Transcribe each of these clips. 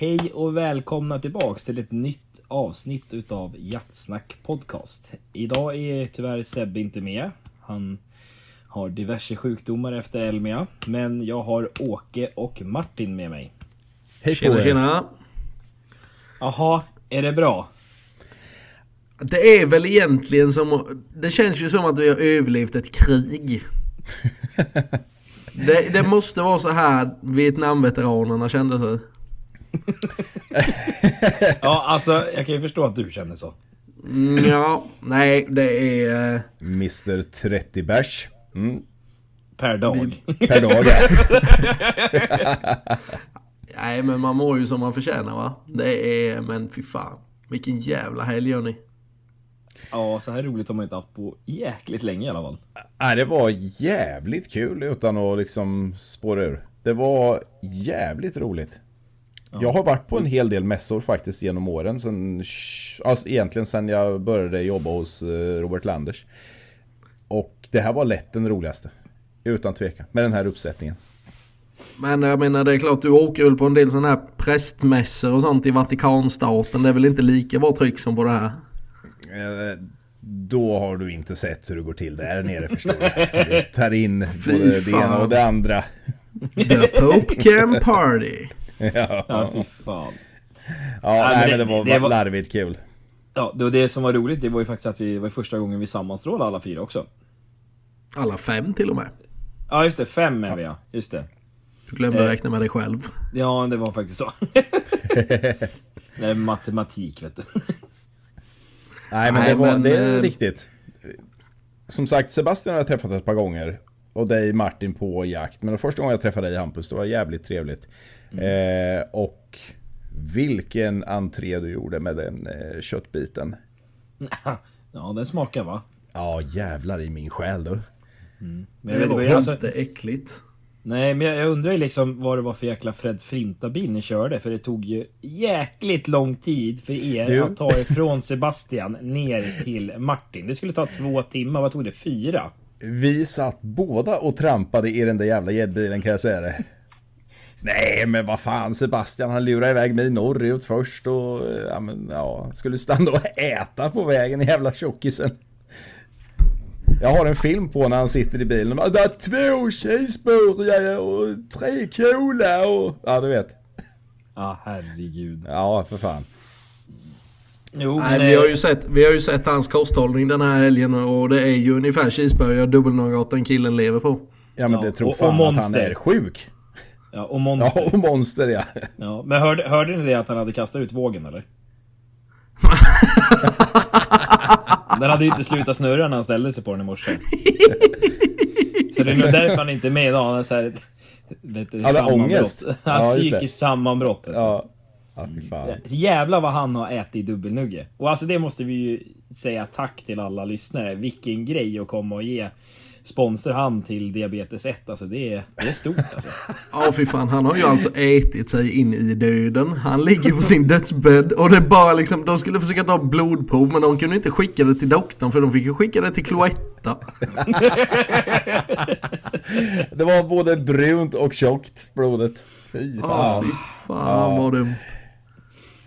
Hej och välkomna tillbaks till ett nytt avsnitt utav Jaktsnack Podcast. Idag är tyvärr Sebbe inte med. Han har diverse sjukdomar efter Elmia. Men jag har Åke och Martin med mig. Hej på Tjena er. tjena! Jaha, är det bra? Det är väl egentligen som... Det känns ju som att vi har överlevt ett krig. Det, det måste vara så här Vietnamveteranerna kände sig. Ja, alltså jag kan ju förstå att du känner så. Mm, ja, nej det är... eh, Mr 30 bärs. Mm. Per dag. Per dag ja. Nej men man mår ju som man förtjänar va? Det är... Men fy fan. Vilken jävla helg hörni. Ja, så här roligt har man inte haft på jäkligt länge i alla fall. Nej, det var jävligt kul utan att liksom spåra ur. Det var jävligt roligt. Jag har varit på en hel del mässor faktiskt genom åren. Sen, alltså egentligen sen jag började jobba hos eh, Robert Landers. Och det här var lätt den roligaste. Utan tvekan. Med den här uppsättningen. Men jag menar det är klart du åker väl på en del sådana här prästmässor och sånt i Vatikanstaten. Det är väl inte lika bra tryck som på det här? Eh, Då har du inte sett hur det går till där nere förstår jag. Du tar in både det ena och det andra. The Pope Can Party. Ja, Ja, fy fan. ja men nej, det- men det var, det var- larvigt kul. Ja, det var det som var roligt. Det var ju faktiskt att vi det var första gången vi sammanstrålade alla fyra också. Alla fem till och med. Ja, just det. Fem är vi ja. Just det. Du glömde Eh. räkna med dig själv. Ja, det var faktiskt så. det är matematik, vet du. Nej men Nej, det, var, men, det är eh, riktigt. Som sagt, Sebastian har jag träffat ett par gånger. Och dig Martin på jakt. Men den första gången jag träffade dig Hampus, det var jävligt trevligt. Eh, och vilken entré du gjorde med den eh, köttbiten. Ja, den smakar va? Ja jävlar i min själ du. Men Det var ju, alltså, inte äckligt. nej, men jag, jag undrar ju liksom vad det var för jäkla Fred Frinta-bil ni körde. För det tog ju jäkligt lång tid för er Du- att ta ifrån Sebastian ner till Martin. Det skulle ta två timmar. Vad tog det? Fyra? Vi satt båda och trampade i den där jävla gäddbilen kan jag säga det. Nej men vad fan Sebastian han lurade iväg mig norrut först och eh, ja, men, ja, skulle stanna och äta på vägen jävla tjockisen. Jag har en film på när han sitter i bilen och bara, är två cheeseburgare och tre cola och ja du vet. Ja, herregud. Ja för fan. Jo, Nej, men, vi, har ju sett, vi har ju sett hans kosthållning den här helgen och det är ju ungefär cheeseburgare och dubbelnougat den killen lever på. Ja men Ja, det tror och- fan och att han är sjuk. Ja, och monster. Ja och monster ja. Ja, men hörde, hörde ni det att han hade kastat ut vågen eller? den hade ju inte slutat snurra när han ställde sig på den i morse. Så det är nog därför han inte är med idag. Han har så här vet du, ångest. Han har Ja, psykiskt sammanbrott. Ja. Ja fan. Jävlar vad han har ätit dubbelnugge. Och alltså det måste vi ju säga tack till alla lyssnare. Vilken grej att komma och ge sponsorhand till Diabetes 1. Alltså det är, det är stort alltså. Ja fy fan, han har ju alltså ätit sig in i döden. Han ligger på sin dödsbädd och det är bara liksom, de skulle försöka ta blodprov men de kunde inte skicka det till doktorn för de fick ju skicka det till Cloetta. Det var både brunt och tjockt blodet. Fy fan. fy fan vad dumt.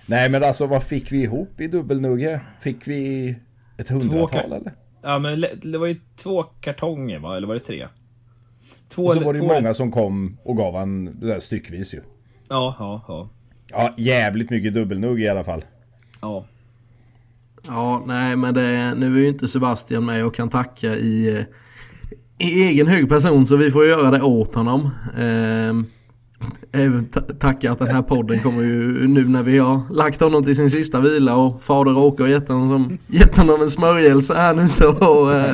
Nej men alltså vad fick vi ihop i dubbelnugge? Fick vi ett hundratal eller? Ja men det var ju två kartonger va? Eller var det tre? Två Och så var det ju två- många som kom och gav han där styckvis ju. Ja, ja, ja. Ja, jävligt mycket dubbelnugg i alla fall. Ja. Ja, nej men det, nu är ju inte Sebastian med och kan tacka i, eh, i egen hög person så vi får göra det åt honom. Ehm, tacka att den här podden kommer ju nu när vi har lagt honom till sin sista vila och fader Åke har gett honom, som, gett honom en smörjelse här nu så eh,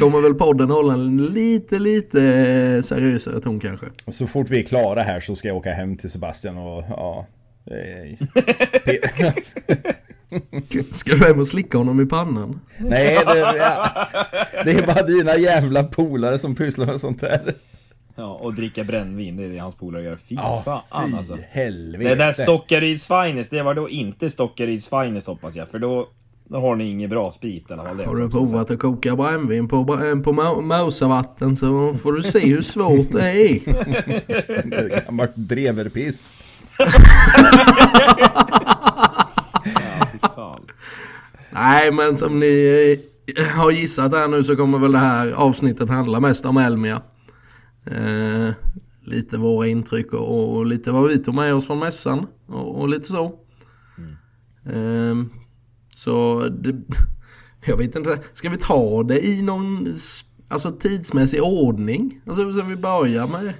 kommer väl podden hålla en lite lite eh, seriösare ton kanske. Så fort vi är klara här så ska jag åka hem till Sebastian och ja... eh, Ska du hem och slicka honom i pannan? Nej, det, ja, det är bara dina jävla polare som pysslar med sånt där. Ja, och dricka brännvin, det är det hans polare gör. Fy Ja, fan fy alltså. helvete. Det där Stockaryds Finest, det var då inte Stockaryds Finest hoppas jag. För då, då har ni ingen bra sprit i alla fall. Har du provat att koka brännvin på, br- på mousavatten så får du se hur svårt det är. Gammalt dreverpiss. ja. Nej, men som ni eh, har gissat här nu så kommer väl det här avsnittet handla mest om Elmia. Eh, lite våra intryck och, och, lite vad vi tog med oss från mässan och, och lite så. Eh, så det, jag vet inte, ska vi ta det i någon alltså, tidsmässig ordning? Alltså så vi börjar med...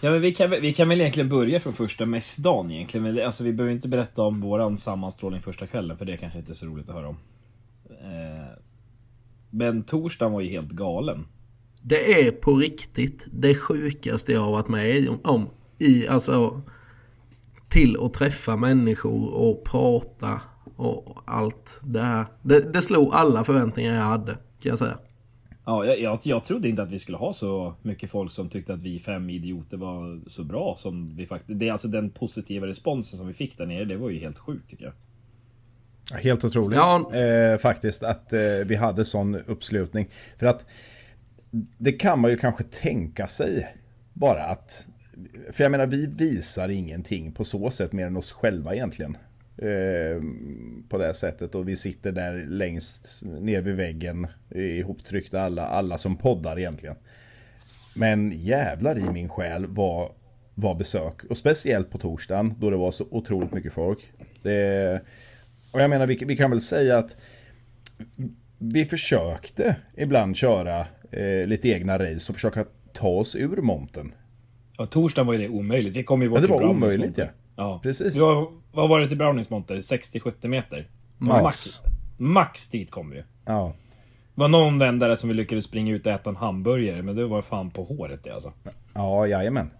Ja, men vi kan, vi kan väl egentligen börja från första mässdagen egentligen. Alltså, vi behöver inte berätta om våran sammanstrålning första kvällen, för det kanske inte är så roligt att höra om. Eh, men torsdagen var ju helt galen. Det är på riktigt det sjukaste jag har varit med om. I, alltså, till att träffa människor och prata och allt det här. Det, det slog alla förväntningar jag hade, kan jag säga. Ja, jag, jag, jag trodde inte att vi skulle ha så mycket folk som tyckte att vi fem idioter var så bra som vi faktiskt... Det är alltså den positiva responsen som vi fick där nere, det var ju helt sjukt tycker jag. Helt otroligt Ja. eh, faktiskt att eh, vi hade sån uppslutning. För att det kan man ju kanske tänka sig bara att... För jag menar, vi visar ingenting på så sätt mer än oss själva egentligen. Eh, på det sättet och vi sitter där längst ner vid väggen ihoptryckta alla, alla som poddar egentligen. Men jävlar i min själ var, var besök. Och speciellt på torsdagen då det var så otroligt mycket folk. Det, och jag menar, vi, vi kan väl säga att vi försökte ibland köra eh, lite egna race och försöka ta oss ur monten. Ja, torsdagen var ju det omöjligt. Vi kom ju bort Ja, det till var omöjligt, ja. Ja, Precis. Var, vad var det till Brownings monter? 60-70 meter? Max. Max. Max dit kom vi. Ja. Det var någon vändare som vi lyckades springa ut och äta en hamburgare, men det var fan på håret det alltså. Ja, jajamän.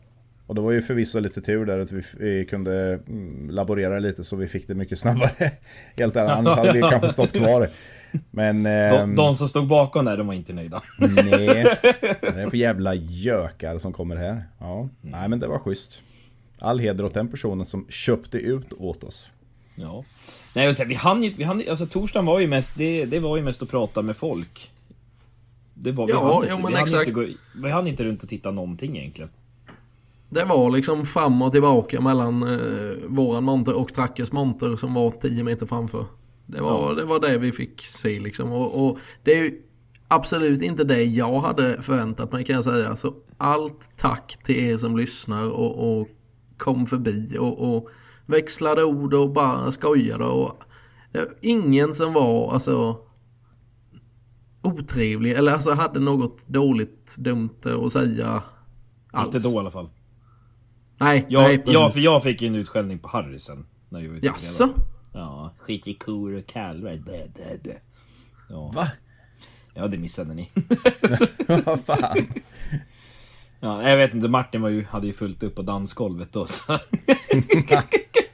Och det var ju förvisso lite tur där att vi, vi kunde mm, laborera lite så vi fick det mycket snabbare. Helt ärligt, annars hade vi kanske stått kvar. Men... De, ehm, de som stod bakom där, de var inte nöjda. Nej, det är för jävla gökar som kommer här. Ja, nej men det var schysst. All heder åt den personen som köpte ut åt oss. Ja. Nej, och så, vi hann ju, vi hann, alltså torsdagen var ju mest, det, det var ju mest att prata med folk. Det var, vi Ja, hann jo, inte, men vi hann exakt. Inte gå, vi hann inte runt och titta någonting egentligen. Det var liksom fram och tillbaka mellan eh, våran monter och Trackers monter som var 10 meter framför. Det var, Ja. det var det vi fick se liksom. Och, och det är ju absolut inte det jag hade förväntat mig kan jag säga. Så allt tack till er som lyssnar och, och kom förbi och, och växlade ord och bara skojade. Och, ingen som var alltså otrevlig eller alltså hade något dåligt dumt att säga alls. Inte då i alla fall. Nej, Jag, nej precis. jag, för jag fick en utskällning på Harrison. När jag Jaså? Ja, skit i kor och kalvar. Ja. Va? ja, det missade ni. Vad fan? ja, jag vet inte, Martin var ju, hade ju fullt upp på dansgolvet då. Så.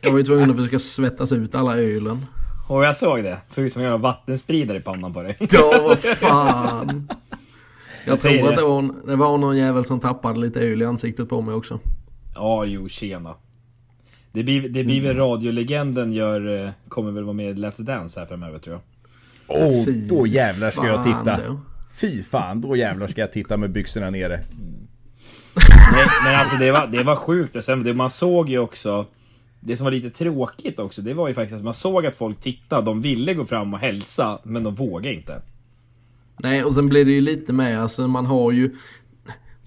Jag var ju tvungen att försöka svettas ut alla ölen. Och jag såg det. Såg ut som jag har vattenspridare i pannan på dig. Ja, vad fan. Jag Jag tror att det. det var, det var någon jävel som tappade lite öl i ansiktet på mig också. Ja, jo, tjena. Det blir, det blir väl radiolegenden gör, eh, kommer väl vara med i Let's Dance här framöver tror jag. Åh, Fy då jävlar ska jag titta. då. Fy fan, då jävlar ska jag titta med byxorna nere. Nej, men alltså det var, det var sjukt. Och sen, det, man såg ju också... Det som var lite tråkigt också, det var ju faktiskt att man såg att folk tittade. De ville gå fram och hälsa, men de vågade inte. Nej, och sen blir det ju lite med, alltså man har ju...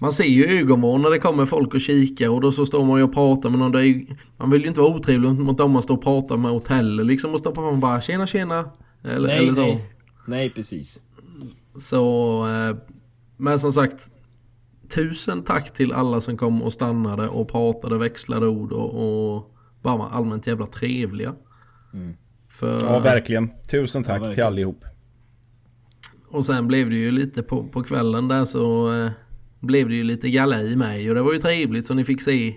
Man ser ju ögonvrån när det kommer folk och kikar och då så står man ju och pratar med någon. Det är man vill ju inte vara otrevlig mot dem man står och pratar med åt heller liksom och stoppa fram och bara tjena tjena. Eller, Nej, eller så. nej. Nej, precis. Så, eh, men som sagt. Tusen tack till alla som kom och stannade och pratade, växlade ord och, och bara var allmänt jävla trevliga. För, Ja, verkligen. Tusen tack verkligen. till allihop. och sen blev det ju lite på, på kvällen där så eh, blev det ju lite galej med och det var ju trevligt så ni fick se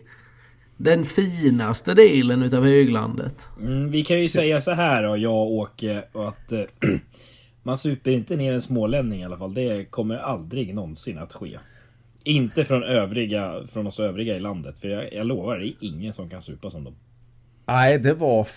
den finaste delen utav höglandet. Mm, vi kan ju säga så här då, jag och Åke, att eh, man super inte ner en smålänning i alla fall. Det kommer aldrig någonsin att ske. Inte från övriga, från oss övriga i landet. För jag, jag lovar, det är ingen som kan supa som dem. Nej, det var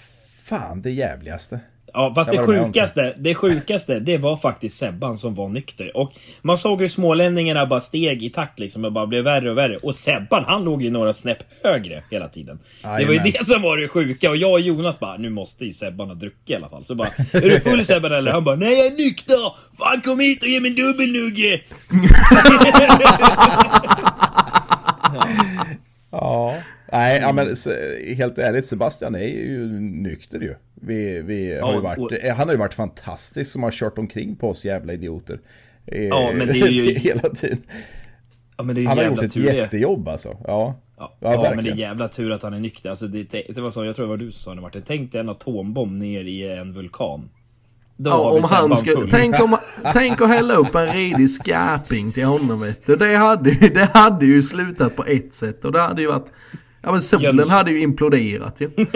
fan det jävligaste. Ja, fast det sjukaste, det sjukaste, det var faktiskt Sebban som var nykter. Och man såg hur smålänningarna bara steg i takt liksom och bara blev värre och värre. Och Sebban, han låg ju några snäpp högre hela tiden. Det var ju Jajamän. det som var det sjuka. Och jag och Jonas bara, nu måste ju Sebban ha druckit i alla fall. Så bara, är du full Sebban eller? Han bara, nej jag är nykter! Fan kom hit och ge mig en dubbelnugge! Ja. Nej, ja, men helt ärligt, Sebastian är ju nykter ju. Vi, vi har Ja, ju varit, och- Han har ju varit fantastisk som har kört omkring på oss jävla idioter. Eh, Ja, men det är ju- Hela tiden. Ja men det är Han har gjort ett tur det. jättejobb alltså. Ja, Ja, ja, ja, men det är jävla tur att han är nykter. Alltså det, det var så, jag tror det var du som sa det Martin. Tänk dig en atombomb ner i en vulkan. Då Ja, om han skulle, tänk, om, tänk att hälla upp en redig skarping till honom vet du. Det hade, ju- det hade ju slutat på ett sätt och det hade ju varit... Ja men solen Jöns. hade ju imploderat ju.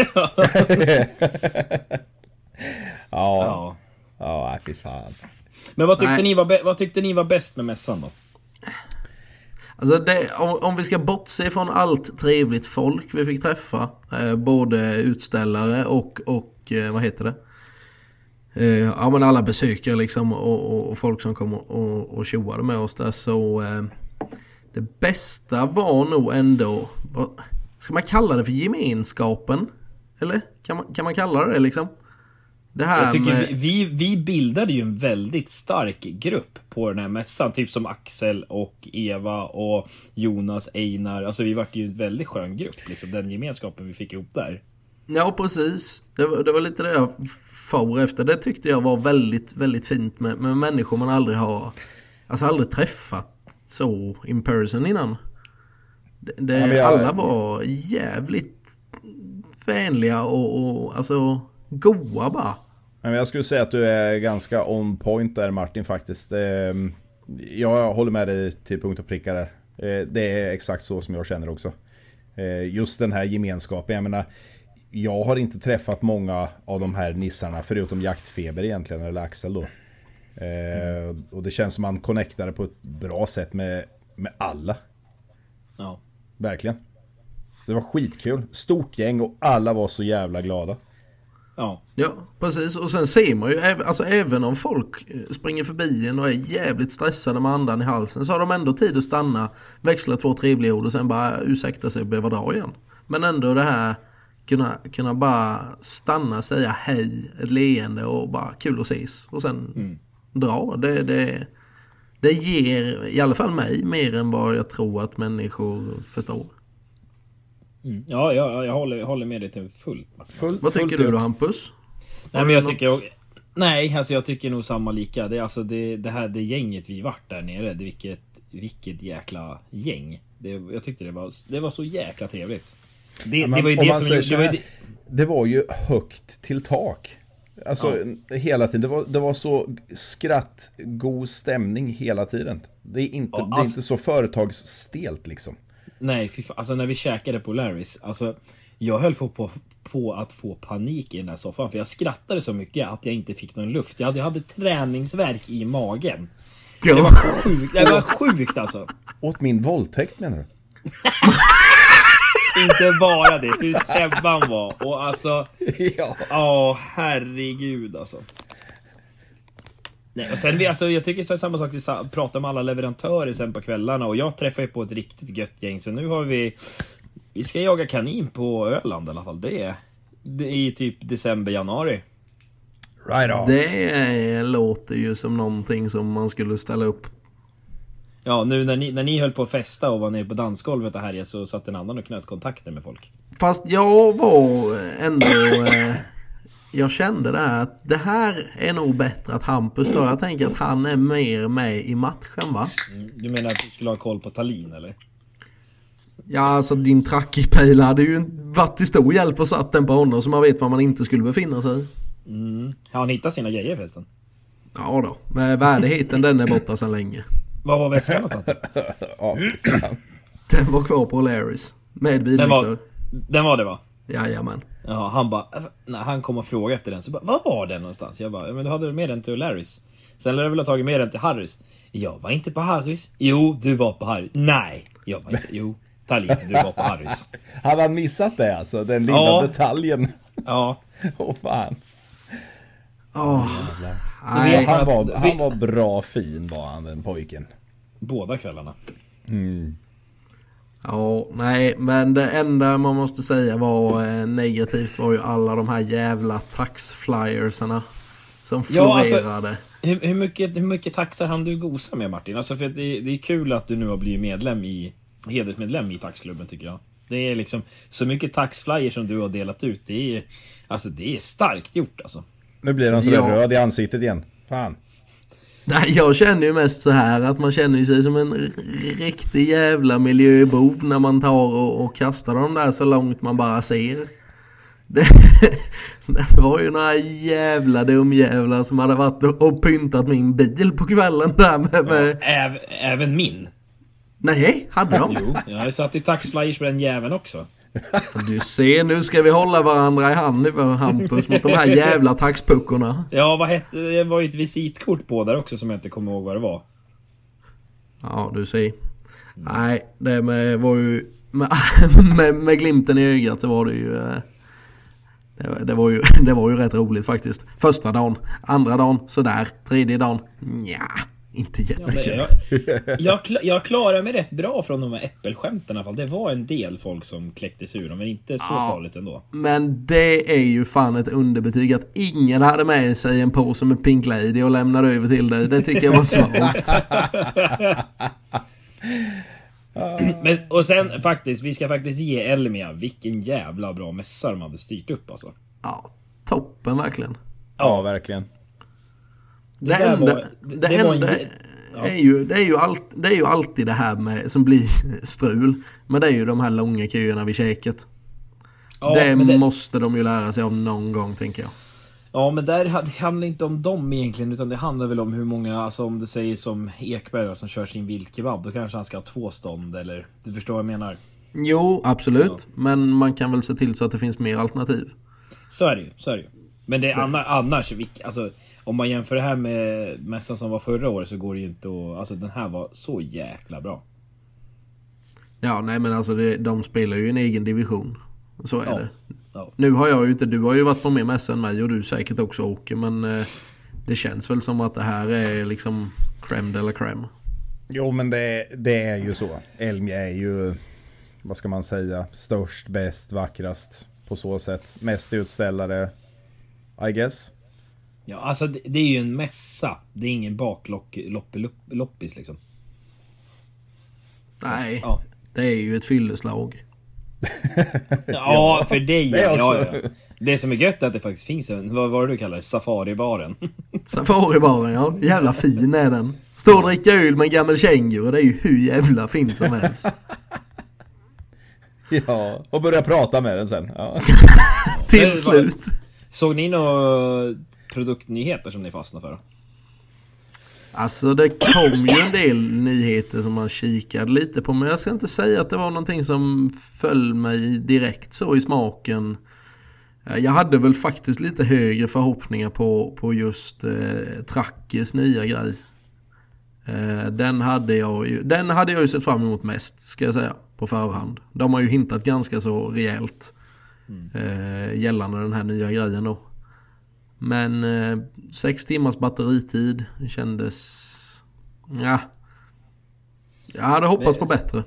Ja, Ja. ja, fy fan. Men vad tyckte, Nej. ni var, vad tyckte ni var bäst med mässan då? Alltså det, om, om vi ska bortse från allt trevligt folk vi fick träffa. Eh, både utställare och, och eh, vad heter det? Eh, ja men alla besökare liksom och, och, och folk som kom och, och, och tjoade med oss där så... Eh, det bästa var nog ändå... Vad, ska man kalla det för gemenskapen? Eller? Kan man, kan man kalla det liksom? Det här Jag tycker med... vi, vi, vi bildade ju en väldigt stark grupp på den här mässan. Typ som Axel och Eva och Jonas, Einar. Alltså vi vart ju en väldigt skön grupp. Liksom, den gemenskapen vi fick ihop där. Ja, precis. Det var, det var lite det jag for efter. Det tyckte jag var väldigt, väldigt fint med, med människor man aldrig har... Alltså aldrig träffat så in person innan. Det, Ja, jag- Alla var jävligt vänliga och, och alltså goa bara. Men jag skulle säga att du är ganska on point där Martin faktiskt. Ehm, Jag håller med dig till punkt och pricka där. Eh, Det är exakt så som jag känner också. Eh, Just den här gemenskapen. Jag menar, jag har inte träffat många av de här nissarna förutom Jaktfeber egentligen, eller Axel då. Eh, Och det känns som man connectade på ett bra sätt med, med alla. Ja. Verkligen. Det var skitkul. Stort gäng och alla var så jävla glada. Ja. Ja, precis. Och sen ser man ju, alltså även om folk eh, springer förbi en och är jävligt stressade med andan i halsen så har de ändå tid att stanna, växla två trevliga ord och sen bara ursäkta sig och behöva dra igen. Men ändå det här, kunna, kunna bara stanna, säga hej, ett leende och bara kul att ses och sen dra. Det, det, det ger i alla fall mig mer än vad jag tror att människor förstår. Mm. Ja, ja, jag håller, jag håller med dig till fullt. Full, Vad tycker du då Hampus? Nej men jag något- tycker... Nej, alltså jag tycker nog samma lika. Det, alltså det, det här det gänget vi vart där nere. Det, vilket, vilket jäkla gäng. Det, jag tyckte det var, det var så jäkla trevligt. Det, Ja, det men var ju det som. Det var ju det, Det var ju högt till tak. Alltså hela tiden. Det var, det var så skratt, god stämning hela tiden. Det är inte, Ja, det är alltså- inte så företagsstelt liksom. nej, fy fan. Alltså när vi käkade på Larrys. Alltså, jag höll på, på, på att få panik i den här soffan. För jag skrattade så mycket att jag inte fick någon luft. Jag hade, jag hade träningsverk i magen. Det var sjukt, det var sjukt alltså. Åt min våldtäkt menar du? Inte bara det, hur Sebban var. Och alltså... ja. Ja, herregud alltså. Nej, och sen vi, alltså, jag tycker så är samma sak, att prata med alla leverantörer sen på kvällarna och jag träffar ju på ett riktigt gött gäng så nu har vi... Vi ska jaga kanin på Öland i alla fall. Det är, det är i typ december, januari. Right on. Det låter ju som någonting som man skulle ställa upp Ja, nu när ni, när ni höll på att festa och var nere på dansgolvet och härjade så satt en annan och knöt kontakter med folk. Fast jag var ändå... Eh, jag kände det här att det här är nog bättre att Hampus tar. Jag tänker att han är mer med i matchen va? Mm, Du menar att du skulle ha koll på Tallinn eller? Ja alltså din trackipejl hade ju varit till stor hjälp och satt den på honom så man vet var man inte skulle befinna sig. Mm. Har han hittat sina grejer förresten? Ja då, men värdigheten den är borta sedan länge. Var var väskan någonstans? Ja, fan. Den var kvar på Larrys. Med Den bilnycklar. var, den var det va? Jajamän. Ja, han bara, när han kom och frågade efter den så bara, vad var den någonstans? Jag bara, "Ja, men du hade med den till Larrys? Sen lär du väl ha tagit med den till Harrys? Jag var inte på Harrys. Jo, du var på Harrys. Nej, jag var inte. Jo, Tallinn, du var på Harrys. Hade han missat det alltså? Den lilla Ja. detaljen? Ja, Åh fan. Åh, Du nej. Han var, Vi- han var bra fin var han den pojken. Båda kvällarna. Ja, nej, men det enda man måste säga var eh, negativt var ju alla de här jävla taxflyersarna som Ja, alltså- florerade. Hur, hur, mycket, hur mycket taxar han du gosa med Martin? Alltså för det, det är kul att du nu har blivit medlem i hedersmedlem i taxklubben tycker jag. Det är liksom så mycket taxflyer som du har delat ut. Det är alltså det är starkt gjort alltså. Nu blir han sådär Ja. röd i ansiktet igen. Fan. Nej, jag känner ju mest så här att man känner sig som en riktig jävla miljöbov när man tar och, och kastar dem där så långt man bara ser. Det, det var ju några jävla dumjävlar som hade varit och, pyntat min bil på kvällen där med... med Äv, även min. nej, hade de? Jo, jag satt i taxflyers på den jäveln också. Du ser, nu ska vi hålla varandra i hand nu för Hampus mot de här jävla taxpuckorna. Ja, vad hette det? var ju ett visitkort på där också som jag inte kommer ihåg vad det var. Ja, du ser. Nej, det med, var ju... Med, med, med glimten i ögat så var det ju... eh, Det, var- det, var ju det var ju rätt roligt faktiskt. Första dagen, andra dagen sådär, tredje dagen nja, inte Ja, jättekul. jag, jag, kla- jag klarar mig rätt bra från de här äppelskämten i alla fall. Det var en del folk som kläcktes ur dem, men inte så Ja. farligt ändå. Men det är ju fan ett underbetyg att ingen hade med sig en påse med Pink Lady och lämnade över till dig. Det tycker jag var svagt. Men, och sen faktiskt, vi ska faktiskt ge Elmia vilken jävla bra mässa de hade styrt upp alltså. Ja, toppen verkligen. Ja, verkligen. Det, Det enda, var- det, det- det en är, ju, det, är ju allt, det är ju alltid det här med, som blir strul. Men det är ju de här långa köerna vid käket. Ja, det, det, måste de ju lära sig av någon gång tänker jag. ja, men där, det handlar inte om dem egentligen, utan det handlar väl om hur många, alltså om du säger som Ekberg då, som kör sin vildkebab, då kanske han ska ha två stånd eller, du förstår vad jag menar? Jo, absolut. Men man kan väl se till så att det finns mer alternativ. Så är det ju, så är det ju. Men det är anna- annars, vilk- alltså om man jämför det här med mässan som var förra året så går det ju inte att... Alltså den här var så jäkla bra. Ja, nej men alltså det, de spelar ju en egen division. Så är Ja. det. Ja. Nu har jag ju inte, du har ju varit på mer mässa än mig och du säkert också åker men eh, det känns väl som att det här är liksom crème de la crème. Jo, men det, det är ju så. Elmia är ju, vad ska man säga, störst, bäst, vackrast på så sätt. Mest utställare, I guess. Ja, alltså det, det är ju en mässa. Det är ingen bakloppis liksom. Nej, Ja. det är ju ett fylleslag. Ja, för dig det ja, ja, ja. Det som är gött är att det faktiskt finns en, vad var det du kallar det? Safaribaren. Safaribaren ja, jävla fin är den. Står och dricker öl med en gammal känguru, det är ju hur jävla fint som helst. Ja, och börja prata med den sen. Ja. Till slut. Såg ni några produktnyheter som ni fastnade för? Alltså det kom ju en del nyheter som man kikade lite på men jag ska inte säga att det var någonting som föll mig direkt så i smaken. Eh, Jag hade väl faktiskt lite högre förhoppningar på, på just eh, Trackes nya grej. Eh, den, hade jag ju, den hade jag ju sett fram emot mest ska jag säga på förhand. De har ju hintat ganska så rejält eh, gällande den här nya grejen då. Men eh, sex timmars batteritid kändes... Ja. Jag hade hoppats på bättre.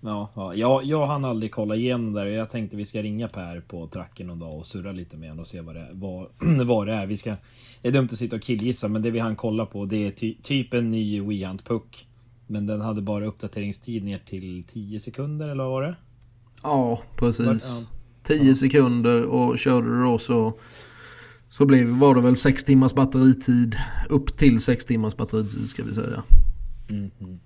Ja, ja jag, jag hann aldrig kolla igenom där. Jag tänkte vi ska ringa Per på tracken någon dag och surra lite med honom och se vad det, vad, vad det är. Vi ska, det är dumt att sitta och killgissa men det vi hann kolla på det är ty, typ en ny WeHunt Puck. Men den hade bara uppdateringstid ner till 10 sekunder eller vad var det? Ja, precis. Ja. 10 sekunder och körde du då så... Så blev, var det väl sex timmars batteritid. Upp till sex timmars batteritid ska vi säga. Mhm.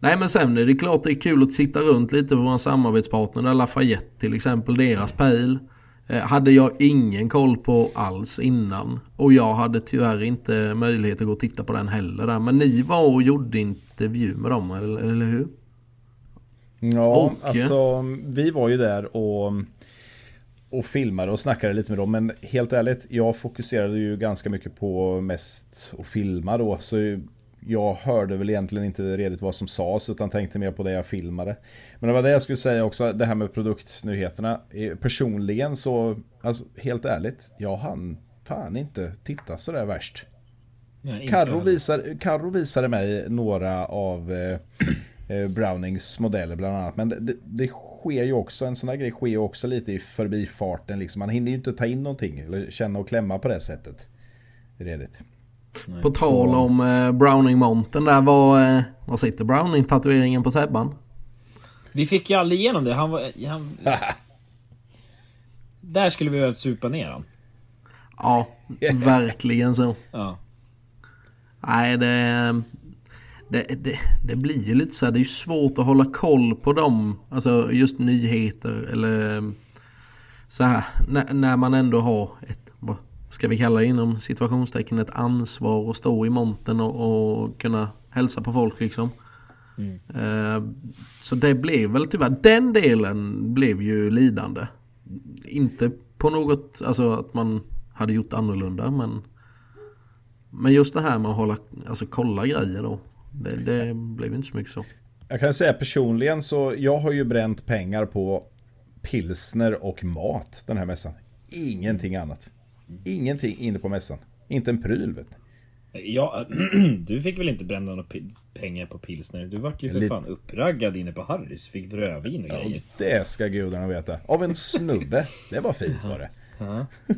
Nej men sen är det klart det är kul att titta runt lite på våra samarbetspartner. Lafayette till exempel, deras pejl. Eh, hade jag ingen koll på alls innan. Och jag hade tyvärr inte möjlighet att gå och titta på den heller där. Men ni var och gjorde intervju med dem, eller, eller hur? Ja, Och? alltså vi var ju där och, och filmade och snackade lite med dem. Men helt ärligt, jag fokuserade ju ganska mycket på mest att filma då. Så jag hörde väl egentligen inte redigt vad som sades utan tänkte mer på det jag filmade. Men det var det jag skulle säga också, det här med produktnyheterna. Eh, Personligen så, alltså helt ärligt, jag hann fan inte titta sådär värst. Carro, visar, visade mig några av eh, eh, Brownings modeller bland annat. Men det, det, det sker ju också, en sån här grej sker ju också lite i förbifarten. Liksom. Man hinner ju inte ta in någonting eller känna och klämma på det sättet. Redigt. På tal om eh, Browning Mountain där, var, eh, var sitter Browning-tatueringen på Sebban? Vi fick ju aldrig igenom det. Han var... Han... Där skulle vi behövt supa ner han. Ja, verkligen så. Ja. Nej, det, det, det, det blir ju lite så här, det är ju svårt att hålla koll på dem. Alltså just nyheter eller så här. När, när man ändå har ett, vad ska vi kalla det inom situationstecken, ett ansvar att stå i monten och, och kunna hälsa på folk liksom. Eh, Så det blev väl tyvärr, den delen blev ju lidande. Inte på något, alltså att man hade gjort annorlunda men Men just det här med att hålla, alltså kolla grejer då. Det, det blev inte så mycket så. Jag kan säga personligen så jag har ju bränt pengar på pilsner och mat den här mässan. Ingenting annat. Ingenting inne på mässan. Inte en pryl vet du. Ja, du fick väl inte bränna några pengar på pilsner? Du vart ju för Lite- fan uppraggad inne på Harrys. Fick rödvin och grejer. Det ska gudarna veta. Av en snubbe. Det var fint var det. Ja.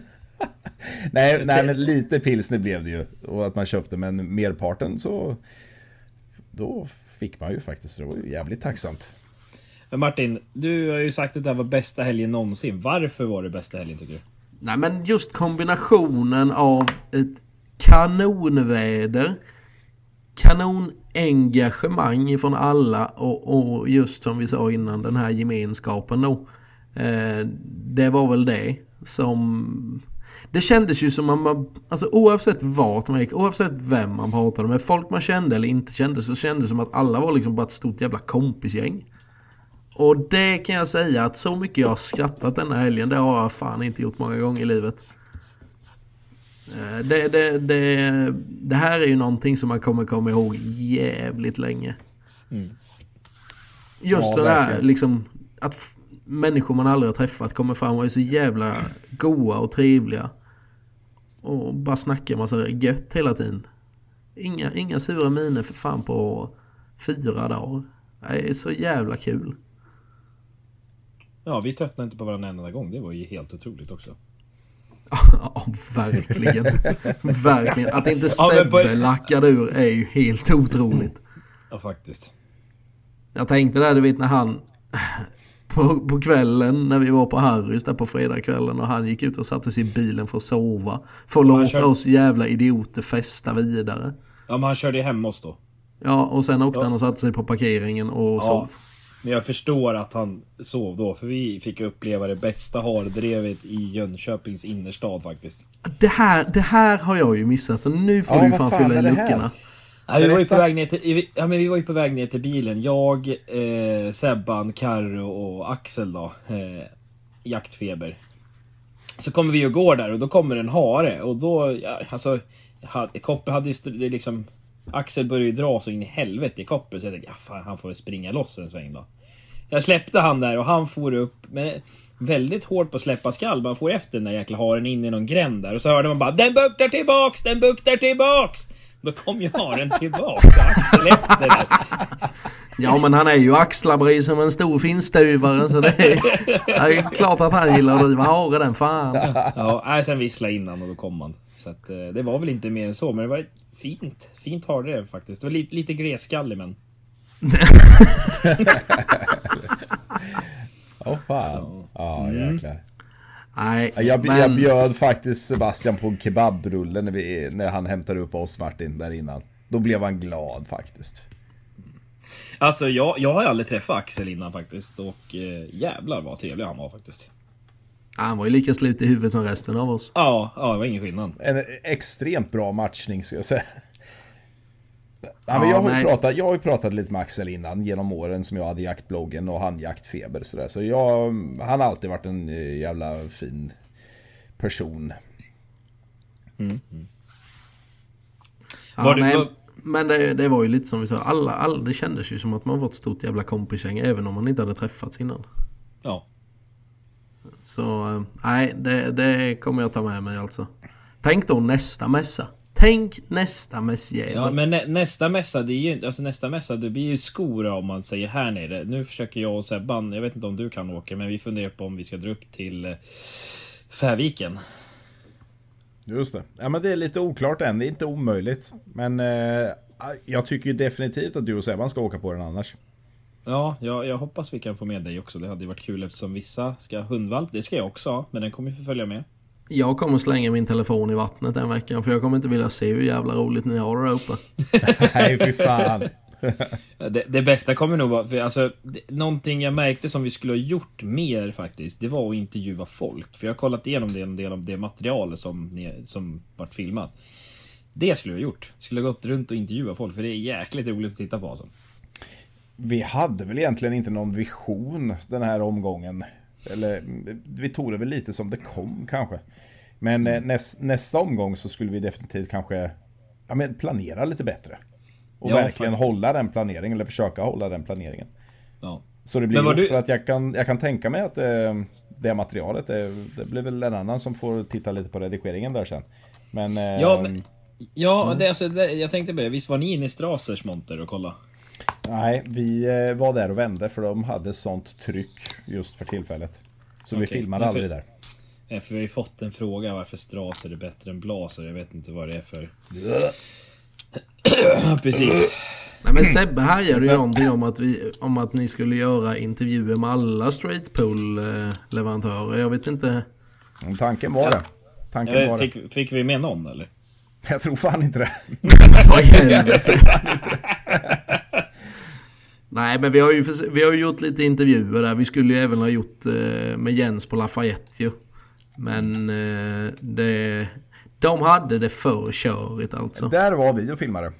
nej, nej, men lite pilsner blev det ju. Och att man köpte, men merparten så... Då fick man ju faktiskt. Det var ju jävligt tacksamt. Men Martin, du har ju sagt att det här var bästa helgen någonsin. Varför var det bästa helgen tycker du? Nej men just kombinationen av ett kanonväder, kanonengagemang från alla och, och just som vi sa innan den här gemenskapen då. Eh, det var väl det som... Det kändes ju som att man, alltså oavsett vart man gick, oavsett vem man pratade med, folk man kände eller inte kände, så kändes det som att alla var liksom bara ett stort jävla kompisgäng. Och det kan jag säga att så mycket jag har skrattat denna helgen, det har jag fan inte gjort många gånger i livet. Eh, Det, det, det, det här är ju någonting som man kommer komma ihåg jävligt länge. Just Ja, så där verkligen. liksom att människor man aldrig har träffat kommer fram och är så jävla goa och trevliga. Och bara snackar massa gött hela tiden. Inga, inga sura miner för fan på fyra dagar. Det är så jävla kul. Ja, vi tröttnade inte på varandra en enda gång. Det var ju helt otroligt också. Ja, verkligen. verkligen. Att inte Ja, på- Sebbe lackade ur är ju helt otroligt. Ja, faktiskt. Jag tänkte där, du vet när han... På, på kvällen när vi var på Harrys där på fredagskvällen och han gick ut och satte sig i bilen för att sova. För att låta oss jävla idioter festa vidare. Ja, men han körde hem oss då. Ja, och sen åkte Ja. han och satte sig på parkeringen och Ja. sov. Men jag förstår att han sov då, för vi fick uppleva det bästa hardrevet i Jönköpings innerstad faktiskt. Det här, det här har jag ju missat, så nu får Ja, du fan, fan fylla i det här? Ja, vi, var ju på väg ner till, ja, men vi var ju på väg ner till bilen. Jag, eh, Sebban, Karro och Axel då. Eh, jaktfeber. Så kommer vi och går där och då kommer en hare och då, ja, alltså... Koppe hade ju det liksom... Axel började ju dra så in i helvete i Koppe så jag tänkte, ja, fan, han får väl springa loss en sväng då. Jag släppte han där och han for upp, men väldigt hårt på att släppa skall. Man får efter den där jäkla haren in i någon gränd där och så hörde man bara Den buktar tillbaks! Den buktar tillbaks! Då kom ju haren tillbaks och Axel efter där. Ja men han är ju axlabri som en stor finstuvare så det är, det är klart att han gillar att driva hare den fan. Ja, nej, sen visslade innan och då kom han. Så att, eh, det var väl inte mer än så, men det var fint, fint hardrev faktiskt. Det var lite, lite gleskallig men... Åh fan. Ja, jäklar. Nej, Ja, Jag, men... jag bjöd faktiskt Sebastian på en kebabrulle när, vi, när han hämtade upp oss Martin där innan. Då blev han glad faktiskt. Alltså jag, jag har aldrig träffat Axel innan faktiskt och eh, jävlar vad trevlig han var faktiskt. Han var ju lika slut i huvudet som resten av oss. Ja, ja det var ingen skillnad. En extremt bra matchning skulle jag säga. Ja, Ja, men jag, har ju nej. pratat, jag har ju pratat lite med Axel innan genom åren som jag hade jaktbloggen och han jaktfeber sådär. Så jag, han har alltid varit en eh, jävla fin person. Ja, Var det- nej, var- Men det, det var ju lite som vi sa, alla, alla, det kändes ju som att man var ett stort jävla kompisgäng även om man inte hade träffats innan. Ja. Så eh, nej, det, det kommer jag ta med mig alltså. Tänk då nästa mässa. Tänk nästa mässjävel. Ja, men nä, nästa mässa, det är ju alltså nästa mässa, det blir ju skor om man säger här nere. Nu försöker jag och Sebban, jag vet inte om du kan åka, men vi funderar på om vi ska dra upp till eh, Färviken. Just det. Ja men det är lite oklart än, det är inte omöjligt. Men eh, jag tycker ju definitivt att du och Sebban ska åka på den annars. Ja, jag, jag hoppas vi kan få med dig också. Det hade ju varit kul eftersom vissa ska ha hundvalp. Det ska jag också ha, men den kommer ju få följa med. Jag kommer slänga min telefon i vattnet den veckan för jag kommer inte vilja se hur jävla roligt ni har det där uppe. Nej fy fan. Det, det, bästa kommer nog vara, för alltså, det, någonting jag märkte som vi skulle ha gjort mer faktiskt, det var att intervjua folk. För jag har kollat igenom det, en del av det materialet som, som vart filmat. Det skulle vi ha gjort. Skulle ha gått runt och intervjua folk, för det är jäkligt roligt att titta på alltså. Vi hade väl egentligen inte någon vision den här omgången. Eller vi tog det väl lite som det kom kanske. Men mm. näst, nästa omgång så skulle vi definitivt kanske ja, men planera lite bättre. Och ja, verkligen faktiskt. hålla den planeringen, eller försöka hålla den planeringen. Ja. Så det blir du... för att jag kan, jag kan tänka mig att det, eh, det materialet, det, det, blir väl en annan som får titta lite på redigeringen där sen. Men... Ja, eh, men, ja mm. det, alltså, det, jag tänkte på det. Visst var ni inne i Strasers monter och kolla? Nej, vi eh, var där och vände för de hade sånt tryck just för tillfället. Så okay. vi filmade aldrig där. Ja, för vi har ju fått en fråga varför Straser är bättre än Blaser. Jag vet inte vad det är för... Precis. Nej men Sebbe härjade ju någonting om att, vi, om att ni skulle göra intervjuer med alla straight pool leverantörer. Jag vet inte. Tanken var det. Tanken var det. Fick, fick vi med någon eller? Jag tror fan inte det. Vad i helvete? Nej men vi har, ju, vi har ju gjort lite intervjuer där. Vi skulle ju även ha gjort eh, med Jens på Lafayette ju. Men eh, det, de hade det för körigt alltså. Där var vi och filmade.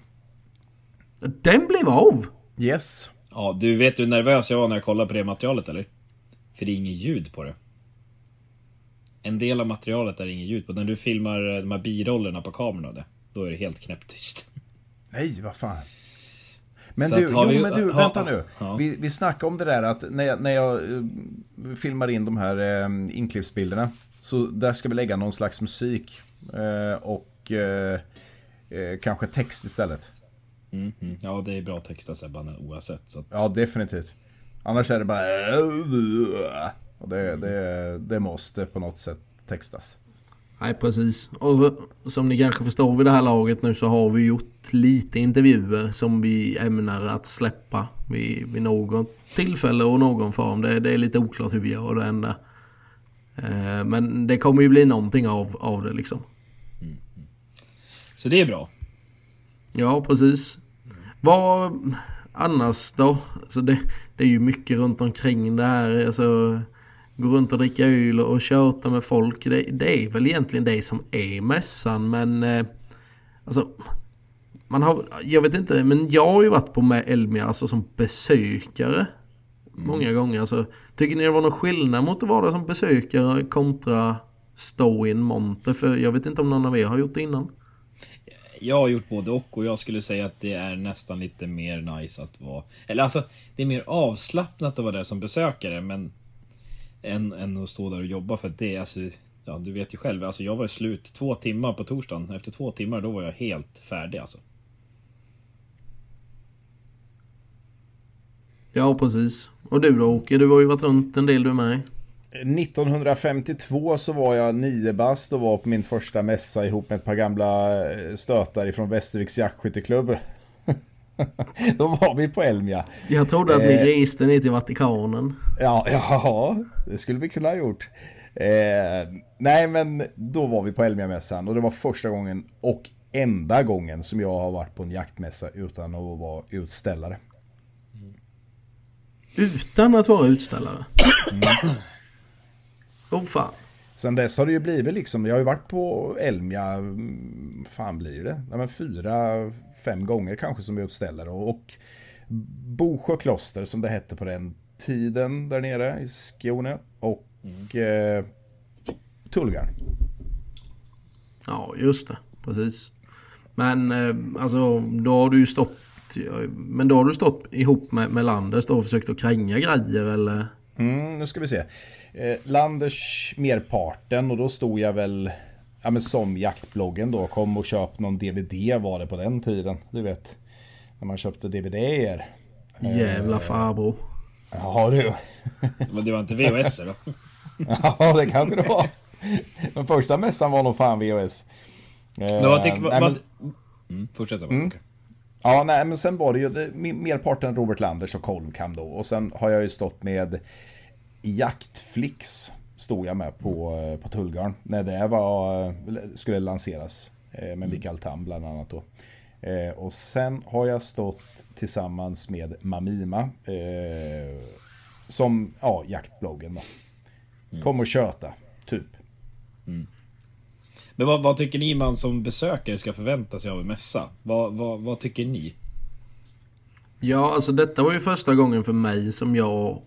Den blev av! Yes. Ja, du vet hur nervös jag var när jag kollade på det materialet eller? För det är inget ljud på det. En del av materialet är inget ljud på. När du filmar de här birollerna på kameran, då är det helt knäpptyst. Nej, vad fan. Men du, jo, vi, men du, ha, vänta nu. Vi, vi snackade om det där att när jag, när jag uh, filmar in de här uh, inklippsbilderna så där ska vi lägga någon slags musik uh, och uh, kanske text istället. Mm, mm. Ja, det är bra texta Sebban oavsett. Så att... Ja, definitivt. Annars är det bara... Och det, det, det måste på något sätt textas. Nej precis. Och som ni kanske förstår vid det här laget nu så har vi gjort lite intervjuer som vi ämnar att släppa vid, vid något tillfälle och någon form. Det, det är lite oklart hur vi gör det ända. Eh, men det kommer ju bli någonting av, av det liksom. Mm. Så det är bra. Ja precis. Vad annars då? Alltså det, det är ju mycket runt omkring det här. Alltså, gå runt och dricka öl och köta med folk. Det, det, är väl egentligen det som är mässan men... Eh, alltså... Man har, jag vet inte, men jag har ju varit på med Elmia alltså som besökare. Många mm. gånger. Alltså, tycker ni det var någon skillnad mot att vara som besökare kontra stå i en monter? För jag vet inte om någon av er har gjort det innan. Jag har gjort både och och jag skulle säga att det är nästan lite mer nice att vara... Eller alltså, det är mer avslappnat att vara där som besökare men än, än att stå där och jobba för att det är alltså... Ja, du vet ju själv. Alltså jag var slut två timmar på torsdagen. Efter två timmar då var jag helt färdig alltså. Ja, precis. Och du då Åke? Du har ju varit runt en del du med. 1952 så var jag nio bast och var på min första mässa ihop med ett par gamla eh, stötar ifrån Västerviks jaktskytteklubb. Då var vi på Elmia. Jag trodde att ni eh, reste ner till Vatikanen. Ja, ja, det skulle vi kunna ha gjort. Eh, nej, men då var vi på Elmia-mässan och det var första gången och enda gången som jag har varit på en jaktmässa utan att vara utställare. Utan att vara utställare? Mm. Oh fan. Sen dess har det ju blivit liksom, jag har ju varit på Elmia, mm, fan blir det? Ja, men fyra, fem gånger kanske som utställare. Och, och Bosjö kloster som det hette på den tiden där nere i Skåne. Och eh, Tullgarn. Ja, just det. Precis. Men eh, alltså, då har du ju stått... Men då har du stått ihop med, med Landers då och försökt att kränga grejer eller? Mm, nu ska vi se. Eh, Landers merparten och då stod jag väl ja men som jaktbloggen då, kom och köp någon DVD var det på den tiden. Du vet, när man köpte DVD-er. Jävla farbror. Ja du. Men det var inte VHS då? ja det kanske det var. Den första mässan var nog fan VHS. Men vad tycker... nej, vad- men- Mm, fortsätt bara. Ja, nej, men sen var det ju det, merparten Robert Landers och Colmcam då. Och sen har jag ju stått med Jaktflix. Stod jag med på, eh, på Tullgarn. När det var, eh, skulle lanseras. eh, Med Mikael Tam bland annat då. Och sen har jag stått tillsammans med Mamima. Som, ja, jaktbloggen då. Kom och köta, typ. Men vad, vad tycker ni man som besökare ska förvänta sig av en mässa? Vad, vad, vad tycker ni? Ja, alltså detta var ju första gången för mig som jag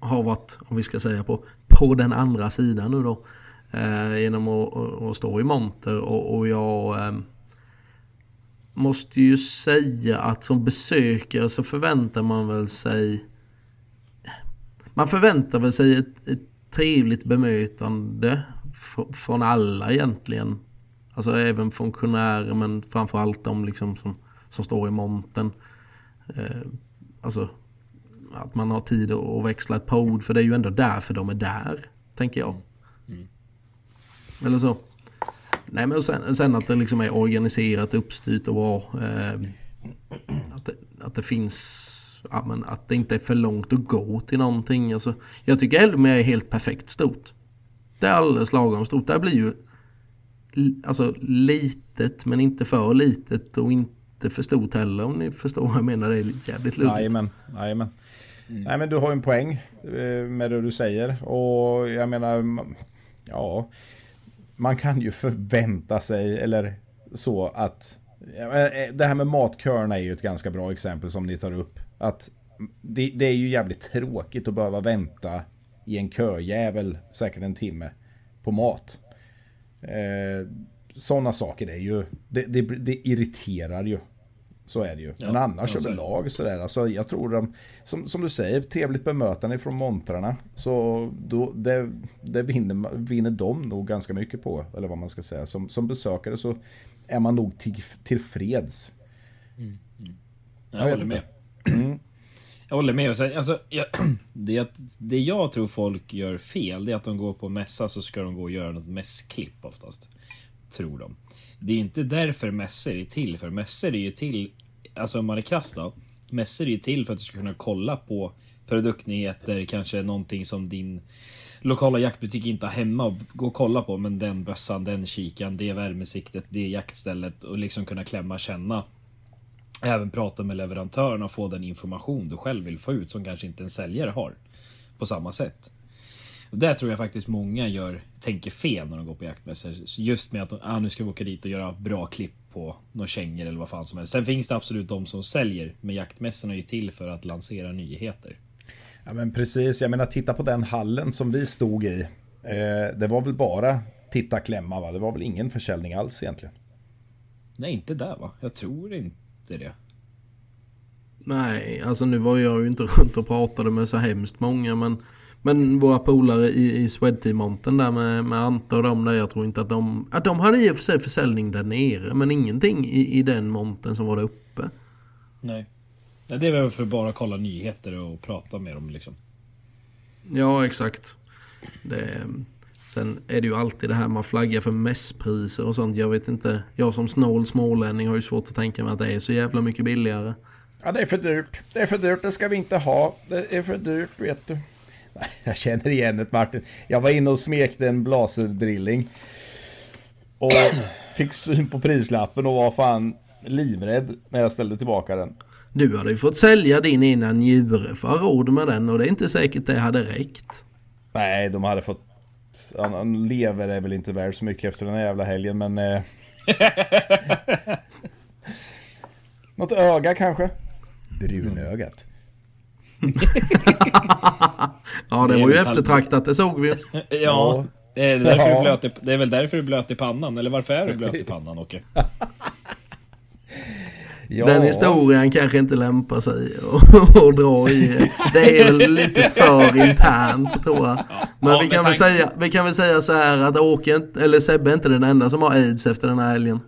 har varit, om vi ska säga på, på den andra sidan nu då. Eh, genom att, att, stå i monter och, och jag eh, måste ju säga att som besökare så förväntar man väl sig man förväntar väl sig ett, ett trevligt bemötande från alla egentligen. Alltså även funktionärer men framförallt de liksom som, som står i monten. Eh, alltså att man har tid att växla ett par ord för det är ju ändå därför de är där. Tänker jag. Eller så. Nej men sen, sen att det liksom är organiserat, uppstyrt och bra. Eh, att, det, att det finns... Ja, att det inte är för långt att gå till någonting. Alltså, jag tycker Elmia är helt perfekt stort. Det är alldeles lagom stort. Det blir ju alltså, litet men inte för litet och inte för stort heller om ni förstår vad jag menar. Det är jävligt luddigt. Jajamän, jajamän. Nej men du har ju en poäng eh, med det du säger. Och jag menar, ja. Man kan ju förvänta sig, eller så att... eh, Det här med matköerna är ju ett ganska bra exempel som ni tar upp. Att det, det är ju jävligt tråkigt att behöva vänta i en köjävel, säkert en timme, på mat. Eh, Sådana saker är ju... Det, det, det irriterar ju. Så är det ju. Men Ja, annars ja, så är det. överlag sådär. Alltså, jag tror de, som, som du säger, trevligt bemötande från montrarna. Så då, det, det vinner, vinner de nog ganska mycket på. Eller vad man ska säga. Som, som besökare så är man nog till, tillfreds. Jag, Jag vet håller med. Jag håller med. Och alltså, jag, det, det jag tror folk gör fel, det är att de går på mässa så ska de gå och göra något mässklipp oftast. Tror de. Det är inte därför mässor är till för. Mässor är ju till, alltså om man är krass då. Mässor är ju till för att du ska kunna kolla på produktnyheter, kanske någonting som din lokala jaktbutik inte har hemma och gå och kolla på. Men den bössan, den kikan, det värmesiktet, det jaktstället och liksom kunna klämma, känna även prata med leverantören och få den information du själv vill få ut som kanske inte en säljare har på samma sätt. Och där tror jag faktiskt många gör, tänker fel när de går på jaktmässor. Just med att ah, nu ska vi åka dit och göra bra klipp på några kängor eller vad fan som helst. Sen finns det absolut de som säljer, men jaktmässorna är ju till för att lansera nyheter. Ja men precis, jag menar titta på den hallen som vi stod i. Eh, det var väl bara titta klämma va? Det var väl ingen försäljning alls egentligen. Nej, inte där va? Jag tror inte det. Nej, alltså nu var jag ju inte runt och pratade med så hemskt många men men våra polare i, i Swedteam-montern där med, med Ante och de där, jag tror inte att de... Att de hade i och för sig försäljning där nere, men ingenting i, i den monten som var där uppe. Nej. Nej, Det är väl för att bara kolla nyheter och prata med dem liksom. Ja, exakt. Det, sen är det ju alltid det här man flaggar för mässpriser och sånt. Jag vet inte. Jag som snål smålänning har ju svårt att tänka mig att det är så jävla mycket billigare. Ja det är för dyrt. Det är för dyrt, det ska vi inte ha. Det är för dyrt vet du. Jag känner igen det Martin. Jag var inne och smekte en blaserdrilling. Och fick syn på prislappen och var fan livrädd när jag ställde tillbaka den. Du hade ju fått sälja din ena njure för att ha råd med den och det är inte säkert det hade räckt. Nej, de hade fått... Han, han lever är väl inte värd så mycket efter den här jävla helgen, men... Eh... Något öga kanske? Brunögat. Ja, det Det är var ju eftertraktat, det såg vi. Ja, det är, därför Ja. du blöt i, det är väl därför du blöt i pannan, eller varför är du blöt i pannan Åke? Ja. Den historien kanske inte lämpar sig att dra i. Det är väl lite för internt tror jag. Men Ja, vi, kan väl säga, vi kan väl säga så här att Åke, eller Sebbe är inte den enda som har aids efter den här helgen.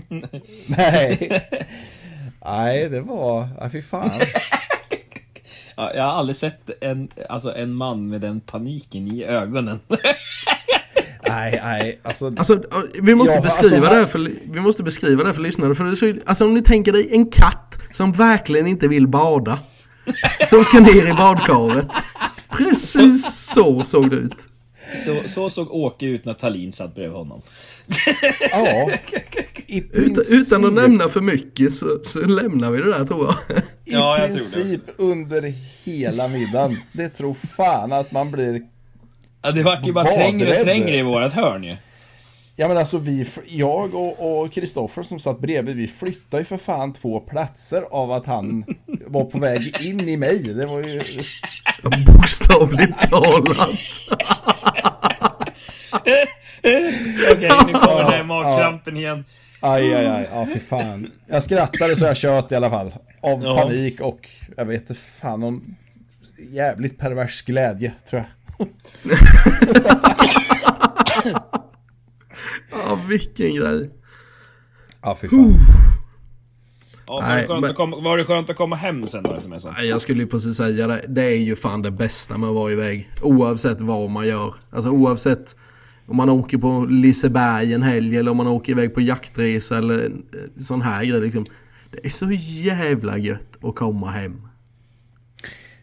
Nej. Nej, det var... Ja, fy fan. Ja, jag har aldrig sett en, alltså en man med den paniken i ögonen. Nej, nej, alltså... Alltså, vi måste, Ja, beskriva alltså, det här för, vi måste beskriva det för lyssnare. För så, alltså om ni tänker dig en katt som verkligen inte vill bada. Som ska ner i badkaret. Precis så såg det ut. Så, så såg Åke ut när Tallin satt bredvid honom. Ja. Utan, utan att nämna för mycket så, så lämnar vi det där tror jag. I Ja, jag tror det. princip under hela middagen. Det tror fan att man blir... Ja, det vart ju bara Badrädd. trängre och trängre i vårat hörn ju. Ja men alltså vi, jag och- Kristoffer som satt bredvid, vi flyttade ju för fan två platser av att han var på väg in i mig. Det var ju... Bokstavligt talat. Okej, nu kommer den här magkrampen igen. Aj, aj, aj, ja fy fan. Jag skrattade så jag tjöt i alla fall. Av Ja. panik och jag vet inte fan om jävligt pervers glädje tror jag. Ja, vilken grej. Ja fy fan. Ja, var, det skönt men- att komma, var det skönt att komma hem sen då, sms'en? Nej, Jag skulle ju precis säga det. Det är ju fan det bästa med att vara iväg. Oavsett vad man gör. Alltså oavsett om man åker på Liseberg en helg eller om man åker iväg på jaktresa eller eh, sån här grej liksom. Det är så jävla gött att komma hem.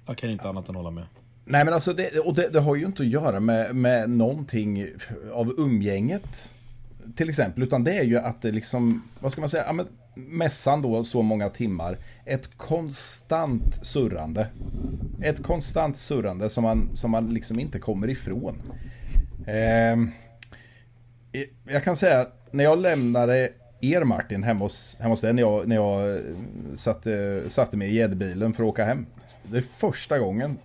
Jag kan inte annat än hålla med. Nej men alltså det, och det, det har ju inte att göra med, med någonting av umgänget. Till exempel, utan det är ju att det liksom, vad ska man säga, ja, men mässan då så många timmar. Ett konstant surrande. Ett konstant surrande som man, som man liksom inte kommer ifrån. Eh, jag kan säga när jag lämnade er Martin hemma hos, hemma hos dig när jag, när jag satte, satte mig i gäddbilen för att åka hem. Det är första gången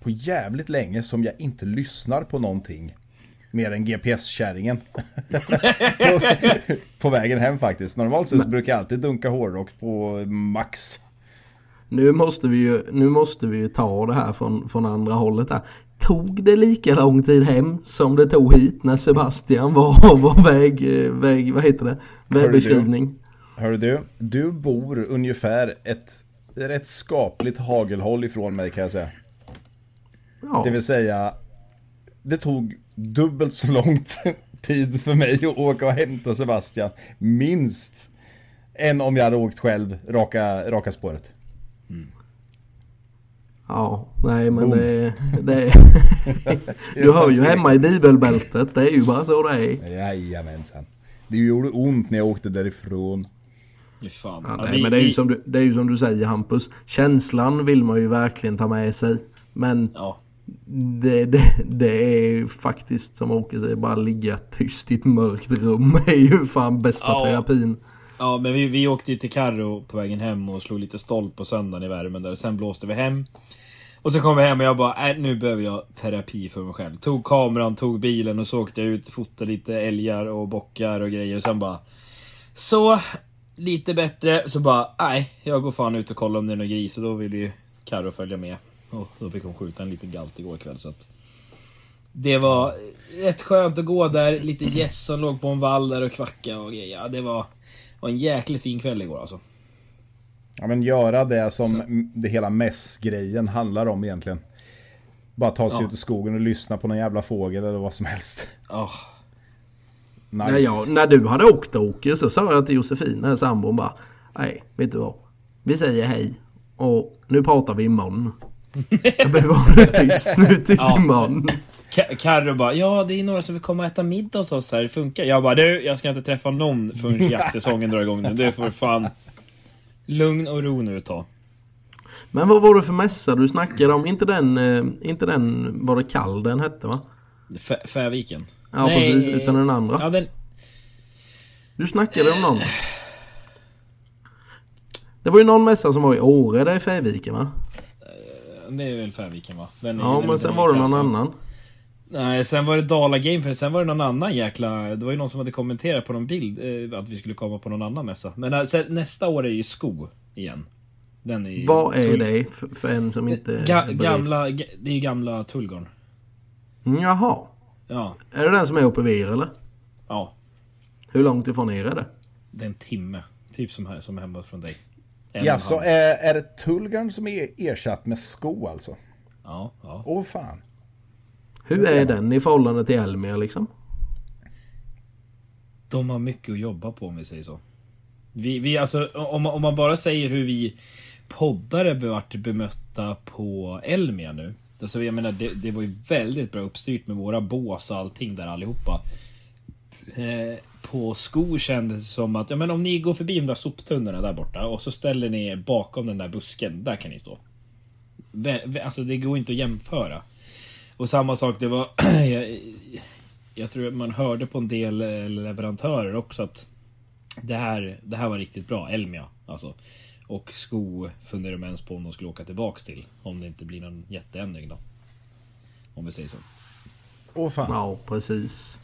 på jävligt länge som jag inte lyssnar på någonting. Mer än GPS-kärringen. på, på vägen hem faktiskt. Normalt sett så brukar jag alltid dunka hårdrock på max. Nu måste vi ju, nu måste vi ta det här från, från andra hållet där. Tog det lika lång tid hem som det tog hit när Sebastian var, var väg, väg, vad heter det? Vägbeskrivning? Hör du, du bor ungefär ett rätt skapligt hagelhåll ifrån mig kan jag säga. Ja. Det vill säga, det tog dubbelt så lång tid för mig att åka och hämta Sebastian. Minst. Än om jag hade åkt själv raka, raka spåret. Ja, nej men Boom. det, det Du hör ju hemma i bibelbältet, det är ju bara så det är. Jajamensan. Det gjorde ont när jag åkte därifrån. Fan. Ja, nej, men det är, ju som du, det är ju som du säger Hampus. Känslan vill man ju verkligen ta med sig. Men Ja. Det, det, det är faktiskt som Åke säger, bara ligga tyst i ett mörkt rum är ju fan bästa Ja. terapin. Ja, men vi, vi åkte ju till Karro på vägen hem och slog lite stolp på söndagen i värmen där. Sen blåste vi hem. Och så kom vi hem och jag bara, äh, nu behöver jag terapi för mig själv. Tog kameran, tog bilen och så åkte jag ut, fotade lite älgar och bockar och grejer. Och sen bara... Så, lite bättre. Så bara, nej, jag går fan ut och kollar om det är någon gris. Och då ville ju Karro följa med. Och då fick hon skjuta en liten galt igår kväll så att... Det var rätt skönt att gå där, lite gäss som låg på en vall där och kvacka och grejer. Ja, det var, var en jäkligt fin kväll igår alltså. Ja men göra det som m- det hela mässgrejen handlar om egentligen. Bara ta sig Ja. ut i skogen och lyssna på någon jävla fågel eller vad som helst. Oh, Nice. När, jag, när du hade åkt Åke så sa jag till Josefin, här sambon bara Nej, vet du vad? Vi säger hej och nu pratar vi imorgon. Jag behöver vara tyst nu tills Ja. imorgon. Carro bara, ja det är några som vill komma och äta middag hos oss här, det funkar. Jag bara, du, jag ska inte träffa någon förrän jaktsäsongen drar igång nu. Det får fan lugn och ro nu ett tag. Men vad var det för mässa du snackade om? Inte den, eh, inte den, var det kall den hette va? F- Färviken. Ja precis, utan den andra. Ja, den... Du snackade om någon. Det var ju någon mässa som var i Åre där i Färviken va? Det är väl Färviken va? Den är- Ja den- men sen var det är någon annan. Nej, sen var det Dala Game för sen var det någon annan jäkla... Det var ju någon som hade kommenterat på någon bild eh, att vi skulle komma på någon annan mässa. Men eh, sen, nästa år är det ju sko igen. Den är ju Vad är det för, för en som inte är Ga, gamla... ga- Det är ju gamla Tullgarn. Jaha. Ja. Är det den som är uppe vid er eller? Ja. Hur långt ifrån er är det? Det är en timme. Typ som, här, som hemma från dig. Ja, så är, är det Tullgarn som är ersatt med sko alltså? Ja, ja. Åh fan. Hur är den i förhållande till Elmia liksom? De har mycket att jobba på om vi säger så. Vi, vi alltså, om, man- om man bara säger hur vi poddare varit bemötta på Elmia nu. Alltså, jag menar, det, det var ju väldigt bra uppstyrt med våra bås och allting där allihopa. Eh, på skor kändes det som att, ja men om ni går förbi de där soptunnorna där borta och så ställer ni er bakom den där busken, där kan ni stå. Alltså det går inte att jämföra. Och samma sak, det var... jag, jag tror att man hörde på en del eh, leverantörer också att det här, det här var riktigt bra, Elmia. Alltså. Och sko funderar de ens på om de skulle åka tillbaks till. Om det inte blir någon jätteändring då. Om vi säger så. Åh fan. Ja, precis.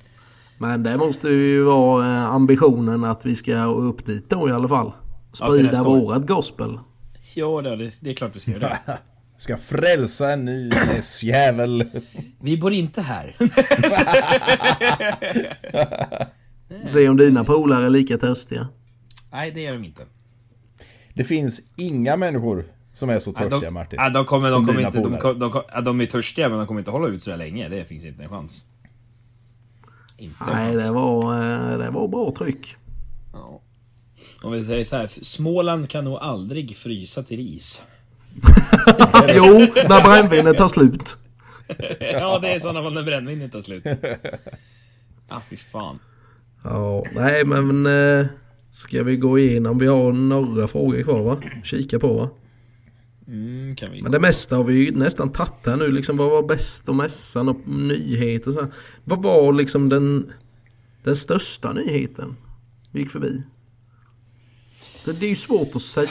Men det måste ju vara eh, ambitionen att vi ska upp dit då i alla fall. Sprida år. vårat gospel. Ja, det, det, det är klart vi ska göra det. Ska frälsa en ny S-jävel. Vi bor inte här. Se om dina polare är lika törstiga. Nej, det är de inte. Det finns inga människor som är så törstiga de, Martin. de kommer, de Som kommer dina inte... De, polare. kom- de, kom- ja, de är törstiga, men de kommer inte hålla ut så där länge. Det finns inte en chans. Inte Nej, det var, eh, det var bra tryck. Ja. Om vi säger så här, Småland kan nog aldrig frysa till is. jo, när brännvinet tar slut. ja, det är i sådana fall när brännvinet tar slut. Ah, fy fan. Ja, nej men... eh, Ska vi gå igenom? Vi har några frågor kvar va? Kika på va? Mm, kan vi... Men det mesta har vi ju nästan tagit här nu liksom. Vad var bäst och mässan och nyheter och så här. Vad var liksom den, den största nyheten vi gick förbi? Det, det är ju svårt att säga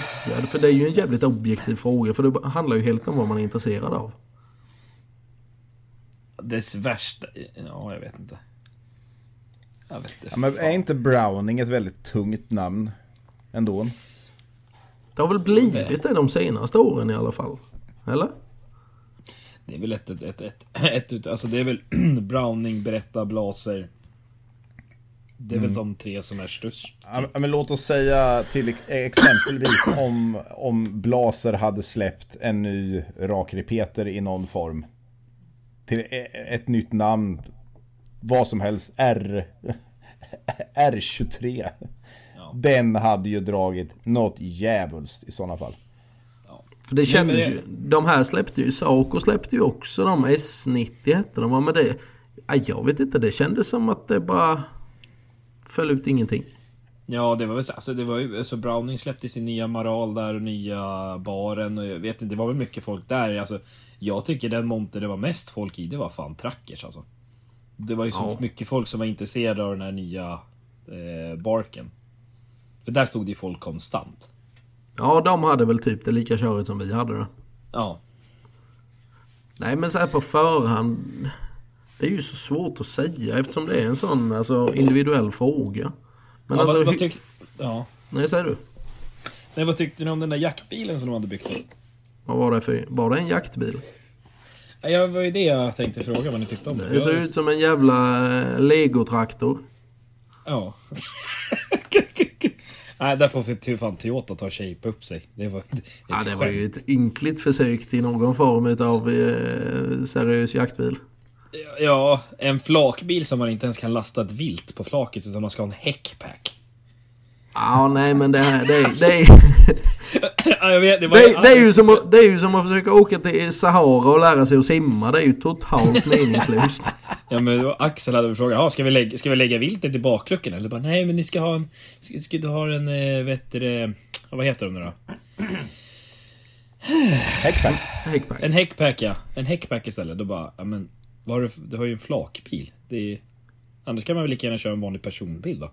för det är ju en jävligt objektiv fråga för det handlar ju helt om vad man är intresserad av. Dess värsta... Ja, jag vet inte. Jag vet inte. Ja, men är inte Browning ett väldigt tungt namn? Ändå. Det har väl blivit det de senaste åren i alla fall? Eller? Det är väl ett, ett, ett, ett, ett, ut- alltså det är väl Browning, Berätta, Blaser. Det är väl de tre som är störst. Ja, men låt oss säga till exempelvis om, om Blaser hade släppt en ny rak repeter i någon form. Till e- ett nytt namn. Vad som helst. R... R23. Den hade ju dragit något djävulskt i sådana fall. För det kändes det- ju... De här släppte ju... Saco släppte ju också de S90 hette de. va? Men det... Ja, jag vet inte. Det kändes som att det bara... Föll ut ingenting. Ja, det var väl så- alltså, det var ju, alltså Browning släppte sin nya Maral där och nya baren och jag vet inte, det var väl mycket folk där. Alltså, jag tycker den monter det var mest folk i, det var fan Trackers alltså. Det var ju så Ja. mycket folk som var intresserade av den här nya eh, barken. För där stod det ju folk konstant. Ja, de hade väl typ det lika körigt som vi hade det. Ja. Nej, men så här på förhand... Det är ju så svårt att säga eftersom det är en sån alltså, individuell fråga. Men ja, alltså... vad, vad tyck, ja. Nej, säger du? Nej, vad tyckte ni om den där jaktbilen som de hade byggt? Vad var det för... Var det en jaktbil? Ja, det var ju det jag tänkte fråga vad ni tyckte om det. Det ser ut som en jävla legotraktor. Ja. Nej, där får för fan Toyota ta och shape upp sig. Det var, det, Ja, det var ju ett ynkligt försök till någon form av eh, seriös jaktbil. Ja, en flakbil som man inte ens kan lasta ett vilt på flaket utan man ska ha en häckpack. Ja, nej men det här, det, det, är, Ja, jag vet, det, var det, det, är ju som att, det är ju som att försöka åka till Sahara och lära sig att simma. Det är ju totalt meningslöst. Ja men då Axel hade väl frågat, "Ja, ska vi lägga, ska vi lägga viltet i bakluckan? Eller bara, nej men ni ska ha en, ska, ska du ha en, eh, vet du vad heter de nu då? Häckpack. Häckpack. En häckpack ja, en häckpack istället. Då bara, ja men, vad har du, du har ju en flakbil. Det är, annars kan man väl lika gärna köra en vanlig personbil då?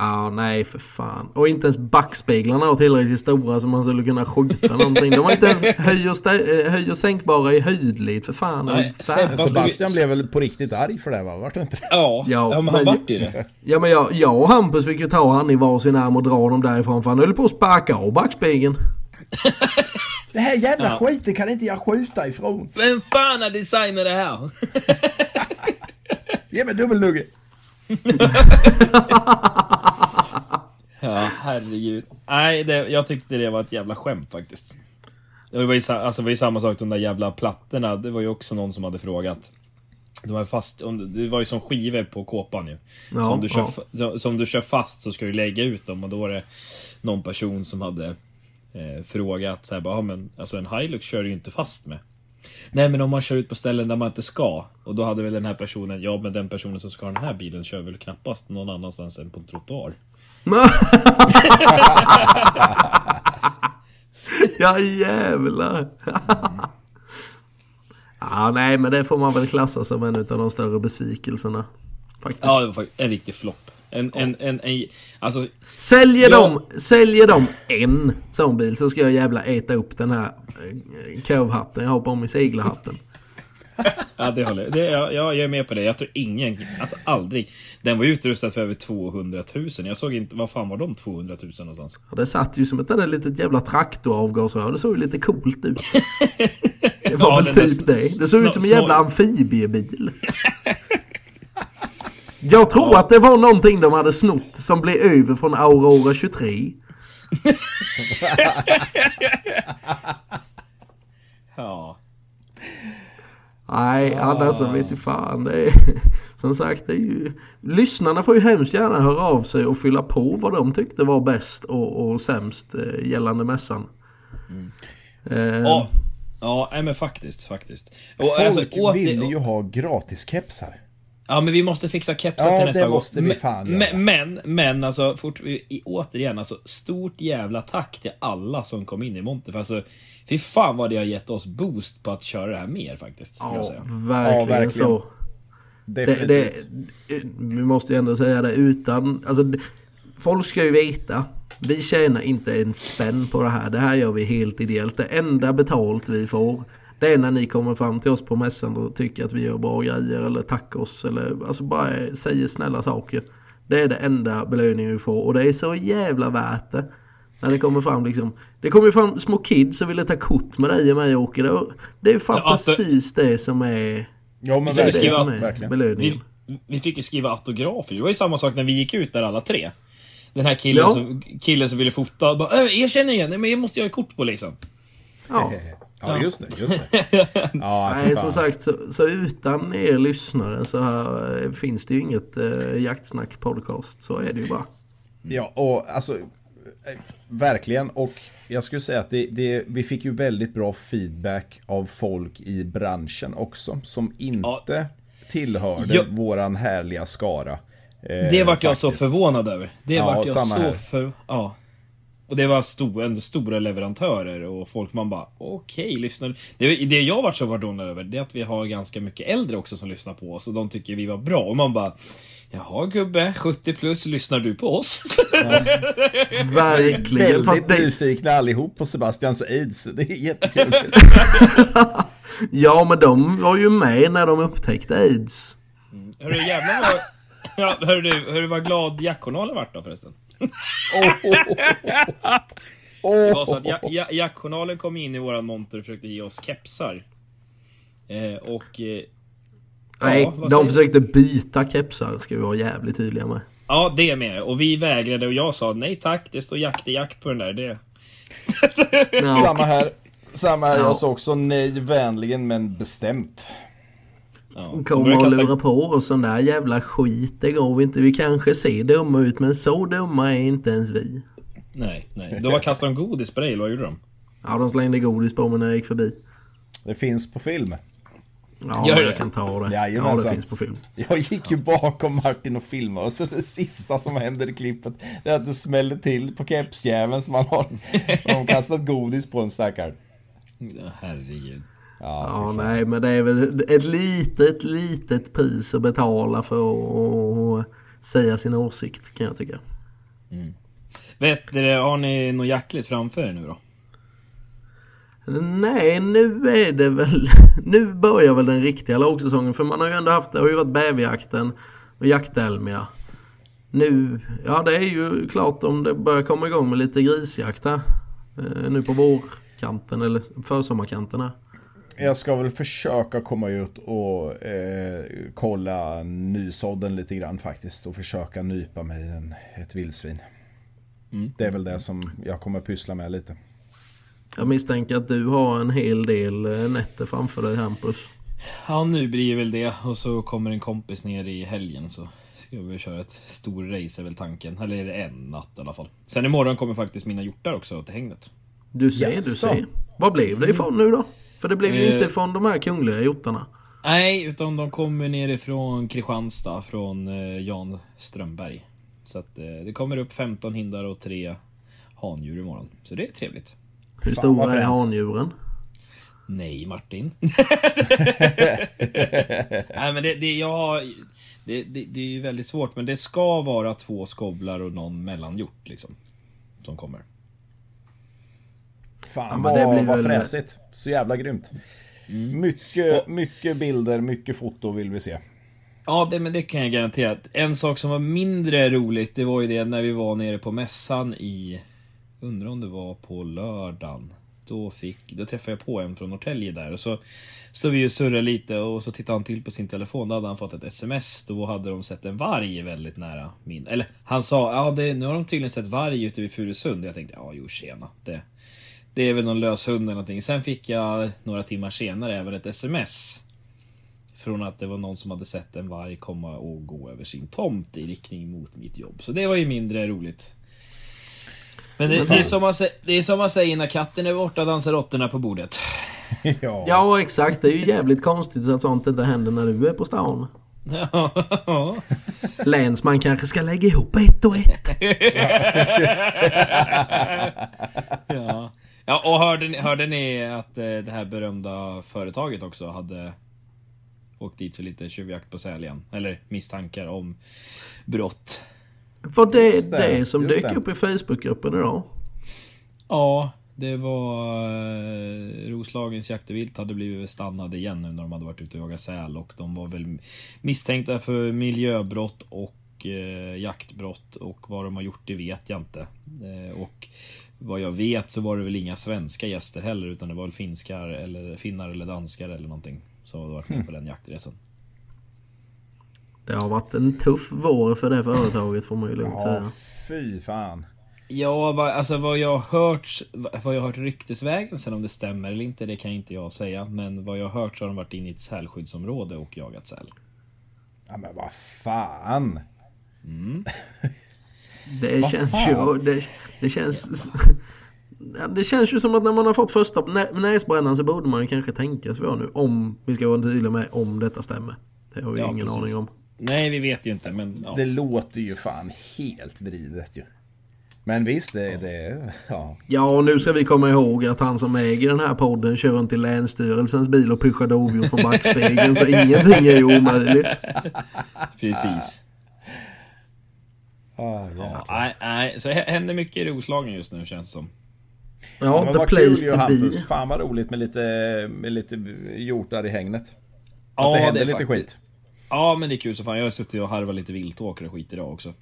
Ja, nej för fan. Och inte ens backspeglarna var tillräckligt stora så man skulle kunna skjuta någonting. De var inte ens höj och, stä- eh, höj och sänkbara i höjdled för fan. Nej, Fast Sebastian blev väl på riktigt arg för det va? Vart det inte det? Ja, Ja, men han vart ju det. Ja men jag, jag och Hampus fick ju ta han i varsin arm och dra honom därifrån för han höll på att sparka av backspegeln. Det här jävla Ja. skiten kan inte jag skjuta ifrån. Vem fan har designat det här? Ge mig dubbelnugge. Ja, herregud. Nej, det, jag tyckte det var ett jävla skämt faktiskt. Det var ju, alltså, det var ju samma sak, de där jävla plattorna. Det var ju också någon som hade frågat. De var fast, det var ju som skivor på kåpan ju. Ja, så, om du kör, ja. fa- så om du kör fast så ska du lägga ut dem och då var det någon person som hade eh, frågat så här, bara, "Ja, men alltså en Hilux kör du ju inte fast med. Nej men om man kör ut på ställen där man inte ska. Och då hade väl den här personen, ja men den personen som ska ha den här bilen kör väl knappast någon annanstans än på en trottoar. ja jävlar. ja nej men det får man väl klassa som en av de större besvikelserna. Faktiskt. Ja, det var faktiskt en riktig flopp. En, en, en, en, alltså, Säljer, Ja. de, säljer de en sån bil så ska jag jävla äta upp den här eh, kövhatten jag har på mig, seglarhatten. Ja det håller det, ja, ja, jag är med på det. Jag tror ingen, alltså aldrig. Den var utrustad för över 200 000. Jag såg inte, vad fan var de 200 000 någonstans? Ja, det satt ju som ett där litet jävla traktoravgasrör. Det såg ju lite coolt ut. Det var Ja, väl typ det. Det såg ut som en jävla amfibiebil. Jag tror att det var någonting de hade snott som blev över från Aurora 23. Ja. Nej, annars så vet fan. Det är, som sagt, det är ju, lyssnarna får ju hemskt gärna höra av sig och fylla på vad de tyckte var bäst och, och sämst eh, gällande mässan. Eh, Ja, ja nej, men faktiskt, faktiskt. Och, Folk alltså, åter- ville ju ha gratis kepsar. Ja men vi måste fixa kepsar Ja, till nästa det gång. måste vi Men- fan göra. men, men, men alltså fort, återigen alltså stort jävla tack till alla som kom in i Monte. För alltså, fy fan vad det har gett oss boost på att köra det här mer faktiskt. Ja, säga. verkligen, Ja, verkligen. så. Det, Definitivt. det, vi måste ju ändå säga det utan... Alltså, folk ska ju veta. Vi tjänar inte en spänn på det här. Det här gör vi helt ideellt. Det enda betalt vi får det är när ni kommer fram till oss på mässan och tycker att vi gör bra grejer eller tackar oss eller alltså bara säger snälla saker. Det är det enda belöningen vi får och det är så jävla värt det. När det kommer fram liksom. Det kommer ju fram små kids som vill ta kort med dig och mig Åke. Det, det är fan Ja, alltså- precis det som är Ja men det är det skriva- som är verkligen. belöningen. Vi, vi fick ju skriva autografer. Det var ju samma sak när vi gick ut där alla tre. Den här killen, Ja. som, killen som ville fota, bara äh, jag känner igen, men jag måste göra kort på liksom. Ja. Ja just det, just det. Ja, Nej, som sagt, så, så utan er lyssnare så här, eh, finns det ju inget eh, jaktsnack podcast. Så är det ju bara. Ja, och alltså verkligen. Och jag skulle säga att det, det, vi fick ju väldigt bra feedback av folk i branschen också. Som inte tillhörde Ja. våran härliga skara. Eh, Det vart jag så faktiskt. förvånad över. Det Ja, vart jag så här. för... Ja. Och det var stor, ändå stora leverantörer och folk man bara okej, lyssnar det, det jag vart så förvånad över det är att vi har ganska mycket äldre också som lyssnar på oss och de tycker vi var bra och man bara Jaha gubbe, 70 plus, lyssnar du på oss? Verkligen. Väldigt Fast det, nyfikna allihop på Sebastians aids. Det är jättekul. ja, men de var ju med när de upptäckte aids. Hörru jävlar vad... Ja, hörru du, hörru vad glad jackjournalen vart då förresten? Det var så att ja, ja, jackjournalen kom in i våran monter och försökte ge oss kepsar. Eh, och... Eh, Nej, vad de säger- försökte byta kepsar, ska vi vara jävligt tydliga med. Ja, det är med. Och vi vägrade och jag sa nej tack, det står jakt i jakt på den där. Det... Ja, Samma här. Samma här. Ja. Jag sa också nej vänligen men bestämt. Ja, de Kommer och kasta- lura på oss sån där jävla skit. Det går vi inte. Vi kanske ser dumma ut, men så dumma är inte ens vi. Nej, nej. Då var kastade de godis på dig, eller vad gjorde de? Ja, de slängde godis på mig när jag gick förbi. Det finns på film. Ja, Gör det? jag kan ta det. Ja, Jajamensan. det finns på film. Jag gick ju bakom Martin och filmade och så det sista som händer i klippet det är att det smäller till på kepsjäveln som man har. De har kastat godis på en stackare. Ja, herregud. Ja, Ja, nej, men det är väl ett litet, litet pris att betala för att säga sin åsikt, kan jag tycka. Vet du, har ni något jaktligt framför er nu då? Nej, nu är det väl... Nu börjar väl den riktiga lågsäsongen för man har ju ändå haft... Det har ju varit bäverjakten och jaktälmiga. Nu... Ja, det är ju klart om det börjar komma igång med lite grisjakt här. Eh, nu på vårkanten eller försommarkanten här. Jag ska väl försöka komma ut och eh, kolla nysådden lite grann faktiskt. Och försöka nypa mig en, ett vildsvin. Mm. Det är väl det som jag kommer pyssla med lite. Jag misstänker att du har en hel del eh, nätter framför dig Hampus. Ja, nu blir det väl det. Och så kommer en kompis ner i helgen så ska vi köra ett stor race är väl tanken. Eller är det en natt i alla fall. Sen imorgon kommer faktiskt mina hjortar också till hängnet. Du ser, du Jaså? ser. Vad blev det ifrån nu då? För det blev ju Eh. inte från de här kungliga hjortarna. Nej, utan de kommer nerifrån Kristianstad, från eh, Jan Strömberg. Så att eh, det kommer upp 15 hindar och tre handjur imorgon. Så det är trevligt. Hur Fan, stora är handjuren? Nej, Martin. Nej, men det, det, jag, det, det, det är ju väldigt svårt, men det ska vara två skovlar och någon mellanhjort liksom. Som kommer. Fan Ja, vad, vad fräsigt. Så jävla grymt. Mycket, mycket bilder, mycket foto vill vi se. Ja, det, men det kan jag garantera. En sak som var mindre roligt, det var ju det när vi var nere på mässan i... Undrar om det var på lördagen. Då, fick, då träffade jag på en från Norrtälje där och så stod vi och surrade lite och så tittade han till på sin telefon. Då hade han fått ett sms. Då hade de sett en varg väldigt nära min... Eller han sa, ja det, nu har de tydligen sett varg ute vid Furusund. Jag tänkte, ja jo tjena. Det, det är väl någon lös hund eller någonting. Sen fick jag några timmar senare även ett sms. Från att det var någon som hade sett en varg komma och gå över sin tomt i riktning mot mitt jobb. Så det var ju mindre roligt. Men det, det, är, som man, det är som man säger när katten är borta dansar råttorna på bordet. ja. Ja, exakt. Det är ju jävligt konstigt att sånt inte händer när du är på stan. Ja. Länsman kanske ska lägga ihop ett och ett. ja. Ja, och hörde ni, hörde ni att eh, det här berömda företaget också hade åkt dit för lite tjuvjakt på säl igen? Eller misstankar om brott. Var det Just det, det som dök det. upp i Facebookgruppen idag? Ja, det var... Eh, Roslagens jakt och vilt hade blivit stannade igen nu när de hade varit ute och jagat säl och de var väl misstänkta för miljöbrott och eh, jaktbrott och vad de har gjort det vet jag inte. Eh, och vad jag vet så var det väl inga svenska gäster heller utan det var väl finskar eller finnar eller danskar eller någonting som hade varit med på den jaktresan. Det har varit en tuff vår för det företaget får man ju lugnt ja, säga. fy fan. Ja, vad, alltså vad jag har hört, vad jag har hört ryktesvägen, sen om det stämmer eller inte, det kan inte jag säga. Men vad jag har hört så har de varit inne i ett sälskyddsområde och jagat säl. Ja men vad fan. Det Vad känns fan? ju... Det, det känns... Ja, Det känns ju som att när man har fått första nä- näsbrännan så borde man ju kanske tänka sig för nu om vi ska vara tydliga med om detta stämmer. Det har vi Ja, ingen precis. aning om. Nej, vi vet ju inte, men ja. Det låter ju fan helt vridet ju. Men visst, det, det ja. Ja, och nu ska vi komma ihåg att han som äger den här podden kör runt i Länsstyrelsens bil och pushar dovdjur från backspegeln så ingenting är ju omöjligt. Precis. Ah, Ja, nej, nej, så händer mycket i Roslagen just nu känns det som. Ja, men the kul place ju to be. Fan vad roligt med lite, med lite hjortar i hängnet. Att Ja, det händer det är lite faktiskt- skit. Ja, men det är kul så fan. Jag har suttit och harvat lite viltåker och skit idag också.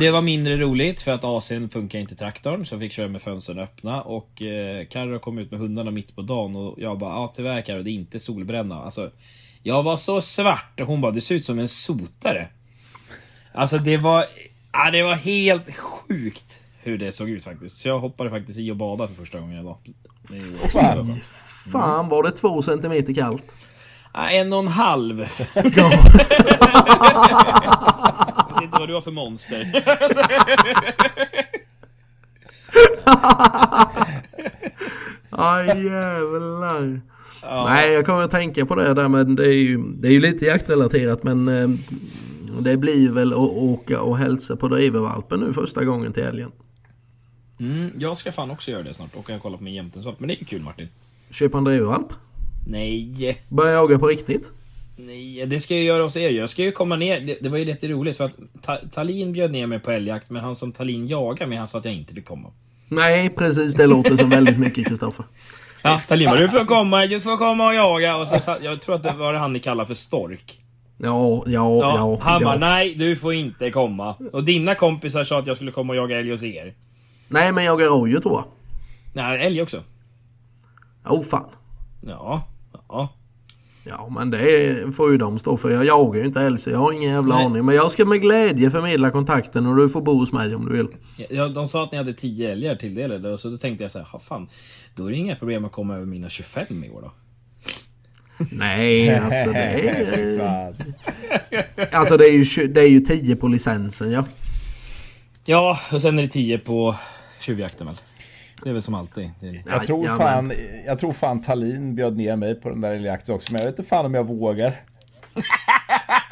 Det var mindre roligt för att AC'n funkar inte i traktorn, så jag fick köra med fönstren öppna. Och eh, Carro kom ut med hundarna mitt på dagen och jag bara, ja tyvärr Carro, det är inte solbränna. Alltså, jag var så svart och hon bara, du ser ut som en sotare. Alltså det var, ja, det var helt sjukt hur det såg ut faktiskt. Så jag hoppade faktiskt i och badade för första gången idag. Fan. superskönt. Fan var det två centimeter kallt. Ja, en och en halv. Jag vet inte vad du har för monster. Aj jävlar. Nej, jag kommer att tänka på det där men det är ju, det är ju lite jaktrelaterat men eh, det blir väl att åka och hälsa på drivervalpen nu första gången till helgen. Mm, jag ska fan också göra det snart. Och jag kolla på min jämtensvalp. Men det är ju kul Martin. Köpa en drivervalp. Nej. Börja jaga på riktigt. Nej, det ska jag göra hos er. Jag ska ju komma ner. Det, det var ju lite roligt för att Ta Talin bjöd ner mig på älgjakt, men han som Talin jagar mig, han sa att jag inte fick komma. Nej, precis. Det låter som väldigt mycket Kristoffer. Ja, Talin bara, du får komma, du får komma och jaga. Och så, jag tror att det var det han ni kallar för stork. Ja, ja, Ja, ja. han ja. bara, nej, du får inte komma. Och dina kompisar sa att jag skulle komma och jaga älg hos er. Nej, men jag är rådjur tror jag. Nej, älg också. Oh fan. Ja, ja. Ja, men det får ju de stå för. Jag jagar ju inte älg så jag har ingen jävla Nej. aning. Men jag ska med glädje förmedla kontakten och du får bo hos mig om du vill. Ja, de sa att ni hade 10 älgar tilldelade och så då tänkte jag så här, "Ha, fan, då är det inga problem att komma över mina 25 i år då. Nej, alltså det är... Alltså det är ju, det är ju 10 på licensen ja. Ja, och sen är det 10 på tjuvjakten väl. Det är väl som alltid. Jag tror, fan, jag tror fan Tallin bjöd ner mig på den där älgjakten också, men jag vet inte fan om jag vågar.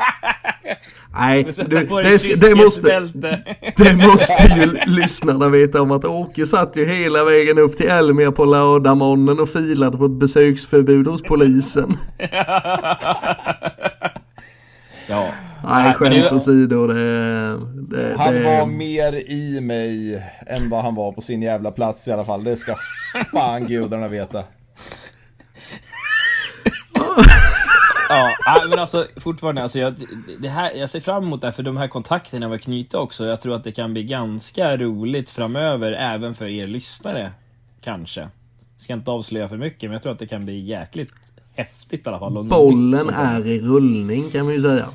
Nej, du, på det, det, måste, det måste ju lyssnarna veta om att Åke satt ju hela vägen upp till Elmia på lördagmorgonen och filade på ett besöksförbud hos polisen. Ja. Nej, skämt åsido. Det, det, Han det, var mer i mig än vad han var på sin jävla plats i alla fall. Det ska fan gudarna veta. Ja, men alltså fortfarande, alltså jag, det här, jag ser fram emot det här för de här kontakterna vi knyta också. Jag tror att det kan bli ganska roligt framöver, även för er lyssnare. Kanske. Ska inte avslöja för mycket, men jag tror att det kan bli jäkligt häftigt i alla fall. Bollen nytt som kommer. är i rullning kan man ju säga.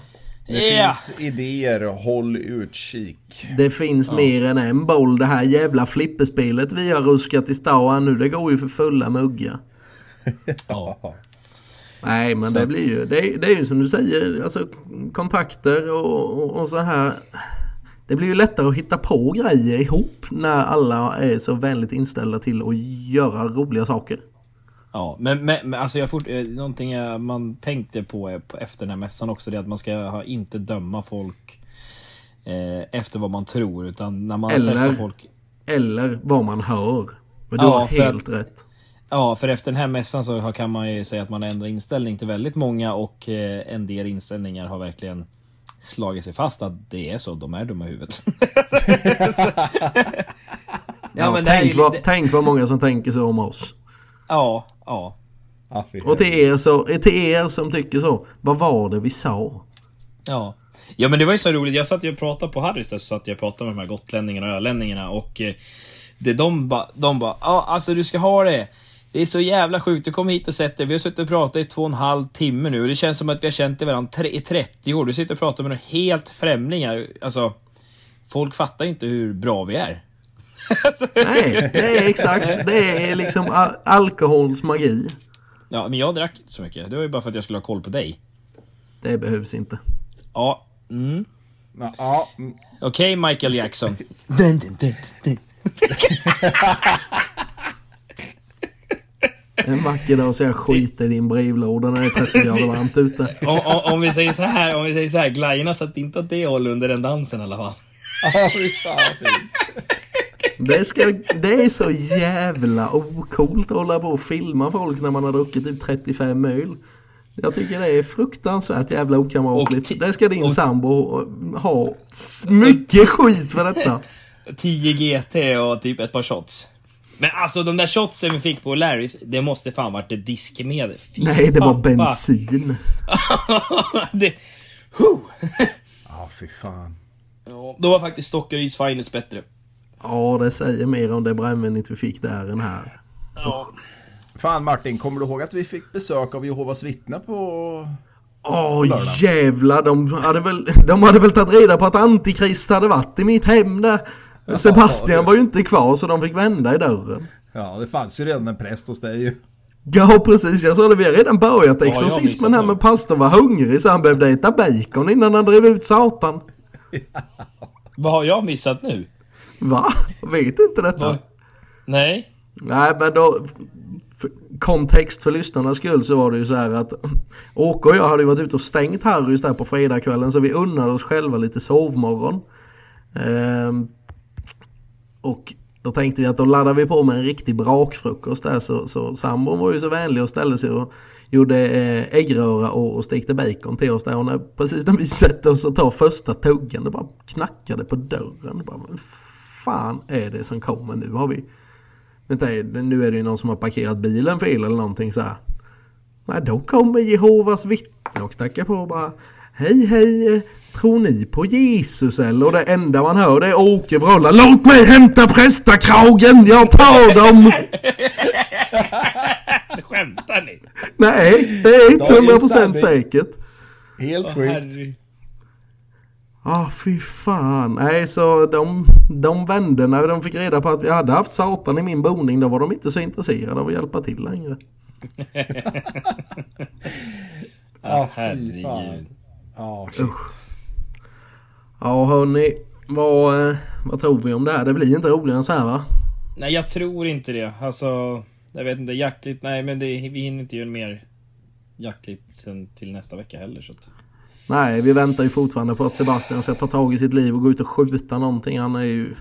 Det Ja. finns idéer, håll utkik. Det finns mer än en boll. Det här jävla flipperspelet vi har ruskat i stan nu, det går ju för fulla muggar. Ja. Nej, men Så det att- blir ju, det, är- det är ju som du säger, alltså kontakter och, och, och så här. Det blir ju lättare att hitta på grejer ihop när alla är så vänligt inställda till att göra roliga saker. Ja, men, men, men alltså jag fort, eh, någonting jag, man tänkte på, efter den här mässan också, det är att man ska inte döma folk eh, efter vad man tror, utan när man Eller- träffar folk Eller vad man hör. Men du Ja, har helt rätt. Ja, för efter den här mässan så har- kan man ju säga att man har ändrat inställning till väldigt många och eh, en del inställningar har verkligen slagit sig fast att det är så, de är dumma i huvudet. Ja, är tänk, vad, tänk vad många som tänker så om oss. Ja, ja. Ah, Och till er, så, till er som tycker så, vad var det vi sa? Ja. Ja men det var ju så roligt, jag satt ju och pratade på Harrys där, så satt jag och pratade med de här gotlänningarna och ölänningarna och eh, det de bara, de bara, ja alltså du ska ha det. Det är så jävla sjukt, du kom hit och sett det. Vi har suttit och pratat i två och en halv timme nu och det känns som att vi har känt varandra i 30 år. Du sitter och pratar med några helt främlingar. Alltså, folk fattar inte hur bra vi är. Nej, det är exakt. Det är liksom al- alkohols magi. ja, men jag drack inte så mycket. Det var ju bara för att jag skulle ha koll på dig. Det behövs inte. Ja, mm. Ja, Ja, mm. Okej Michael Jackson. En vacker dag så jag skiter i din brevlåda när det är 30 grader varmt ute. om, om, om vi säger så här, om vi säger så här, glajjorna satt inte åt det hållet under den dansen i alla fall. Ja, fy fan fint. Det, ska, det är så jävla ocoolt att hålla på och filma folk när man har druckit typ 35 öl. Jag tycker det är fruktansvärt jävla okamratligt. Det ska din och- sambo ha s- mycket skit för detta. 10 GT och typ ett par shots. Men alltså de där shotsen vi fick på Larrys, det måste fan varit ett diskmedel. Fy Nej, det var pappa. bensin. det. Ja, fy fan. Ja, Då var faktiskt Stockaryds Finest bättre. Ja, det säger mer om det brännvinet vi fick där än här. Ja. Fan Martin, kommer du ihåg att vi fick besök av Jehovas vittnen på... Åh Lördag. jävlar, de hade, väl, de hade väl tagit reda på att Antikrist hade varit i mitt hem där. Sebastian var ju inte kvar så de fick vända i dörren. Ja, det fanns ju redan en präst hos dig ju. Ja precis, jag sa det, vi har redan börjat exorcismen här men pastorn var hungrig så han behövde äta bacon innan han drev ut satan. Vad har jag missat nu? Va? Vet du inte detta? Vad? Nej? Nej men då, för, kontext för lyssnarnas skull så var det ju så här att Åke och jag hade ju varit ute och stängt Harrys där på fredagskvällen så vi unnade oss själva lite sovmorgon. Ehm, och då tänkte vi att då laddar vi på med en riktig brakfrukost där så, så sambon var ju så vänlig och ställde sig och gjorde eh, äggröra och, och stekte bacon till oss där. Och när, precis när vi sätter oss och tar första tuggen, det bara knackade på dörren. Bara, vad fan är det som kommer nu? Har vi... Vänta, nu är det ju någon som har parkerat bilen fel eller någonting så här. Nej, då kommer Jehovas vittne och knackar på och bara Hej hej, eh, tror ni på Jesus eller? Och det enda man hör det är Åke vråla Låt mig hämta prästakragen, jag tar dem! Skämtar ni? Nej, det är Dagens 100% sanning. säkert. Helt sjukt. herre. Ah fy fan. Nej så de, de vände när de fick reda på att vi hade haft Satan i min boning. Då var de inte så intresserade av att hjälpa till längre. Ja, fy herregud. fan. Ja, shit. Ja hörni, vad, eh, vad tror vi om det här? Det blir inte roligare än så här va? Nej, jag tror inte det. Alltså, jag vet inte. Jaktligt, nej men det, vi hinner inte göra mer jaktligt sen till nästa vecka heller. Så att, Nej, vi väntar ju fortfarande på att Sebastian ska ta tag i sitt liv och gå ut och skjuta någonting. Han är ju...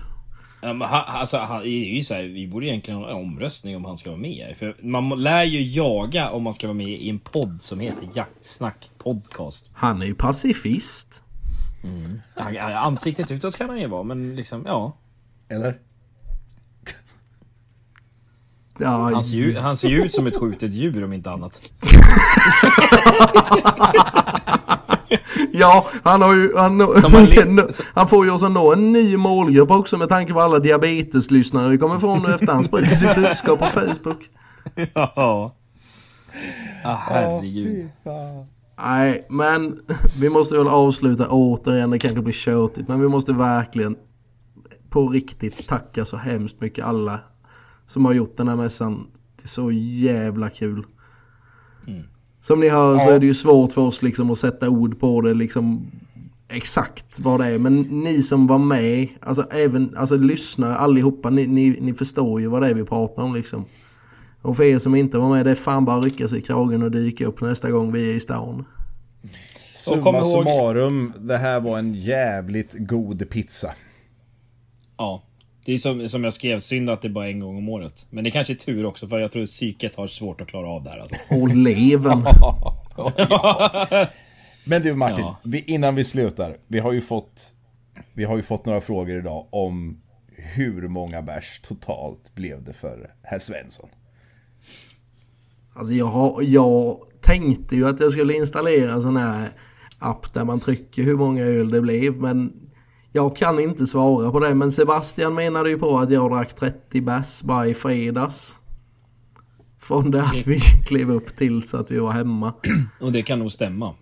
Men han, alltså, han ju så här, vi borde egentligen ha en omröstning om han ska vara med. För man lär ju jaga om man ska vara med i en podd som heter Jaktsnack Podcast. Han är ju pacifist. Han- han- Ansiktet utåt kan han ju vara, men liksom, ja. Eller? Ja, Han ser, ju, han ser ju ut som ett skjutet djur om inte annat. ja han har ju... Han, le- han får ju oss att nå en ny målgrupp också med tanke på alla diabeteslyssnare vi kommer få nu efter han sprider sitt budskap på Facebook. Ja. Ah, herregud. Nej, men vi måste väl avsluta återigen. Det kanske blir tjötigt, men vi måste verkligen på riktigt tacka så hemskt mycket alla som har gjort den här mässan. Det är så jävla kul. Som ni hör så är det ju svårt för oss liksom att sätta ord på det liksom exakt vad det är. Men ni som var med, alltså även alltså lyssnare allihopa, ni, ni, ni förstår ju vad det är vi pratar om liksom. Och för er som inte var med, det är fan bara att rycka sig i kragen och dyka upp nästa gång vi är i stan. Summa ihåg- summarum, det här var en jävligt god pizza. Ja. Det är som, som jag skrev, synd att det är bara en gång om året. Men det kanske är tur också, för jag tror psyket har svårt att klara av det här. Alltså. Och leven. Men du Martin, Ja. vi, innan vi slutar. Vi har ju fått Vi har ju fått några frågor idag om hur många bärs totalt blev det för herr Svensson? Alltså jag, har, jag tänkte ju att jag skulle installera en sån här app där man trycker hur många öl det blev. Men jag kan inte svara på det. Men Sebastian menade ju på att jag drack 30 bärs bara i fredags. Från det att vi klev upp till så att vi var hemma. Och det kan nog stämma.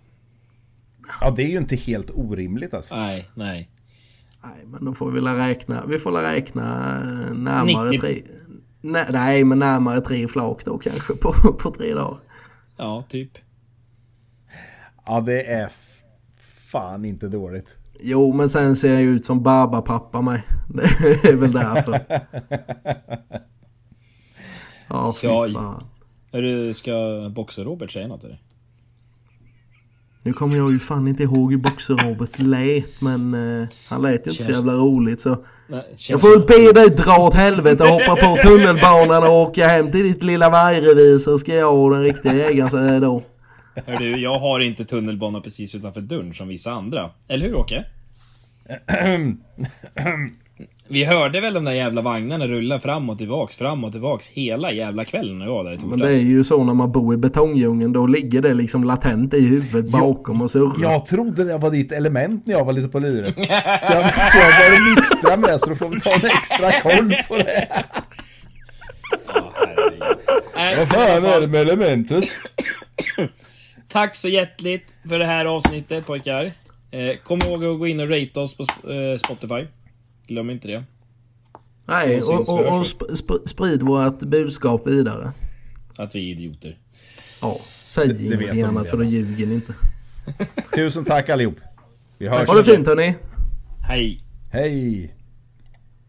Ja, det är ju inte helt orimligt alltså. Nej, nej. Nej, men då får vi väl räkna. Vi får väl räkna närmare 90. tre... Nej, nej, men närmare tre flak då kanske på, på tre dagar. Ja, typ. Ja, det är fan inte dåligt. Jo, men sen ser jag ut som Barbapappa med. Det är väl därför. Ja, fy Ja, fan. Är du, ska Boxer-Robert säga något eller? Nu kommer jag ju fan inte ihåg hur Boxer-Robert lät, men eh, han lät ju inte så Känns- jävla roligt så. Nej, Jag får väl be dig dra åt helvete och hoppa på tunnelbanan och åka hem till ditt lilla vargrevir så ska jag och den riktiga jägaren säga då. Hör du, jag har inte tunnelbana precis utanför dörren som vissa andra. Eller hur Åke? Vi hörde väl de där jävla vagnarna rulla fram och tillbaks, fram och tillbaks hela jävla kvällen när jag var där i Men torsdags. det är ju så när man bor i betongdjungeln, då ligger det liksom latent i huvudet bakom och surrar. Jag trodde det var ditt element när jag var lite på luret. Så jag, så jag var extra med så då får vi ta en extra koll på det. Vad fan är det med elementet? Tack så hjärtligt för det här avsnittet pojkar. Eh, kom ihåg att gå in och rate oss på eh, Spotify. Glöm inte det. Nej, och, och, och sp sp sprid vårt budskap vidare. Att vi är idioter. Ja, säg det vet ingenting de annat för då ljuger ni inte. Tusen tack allihop. Vi hörs. Ha det fint hörni! Hej! Hej!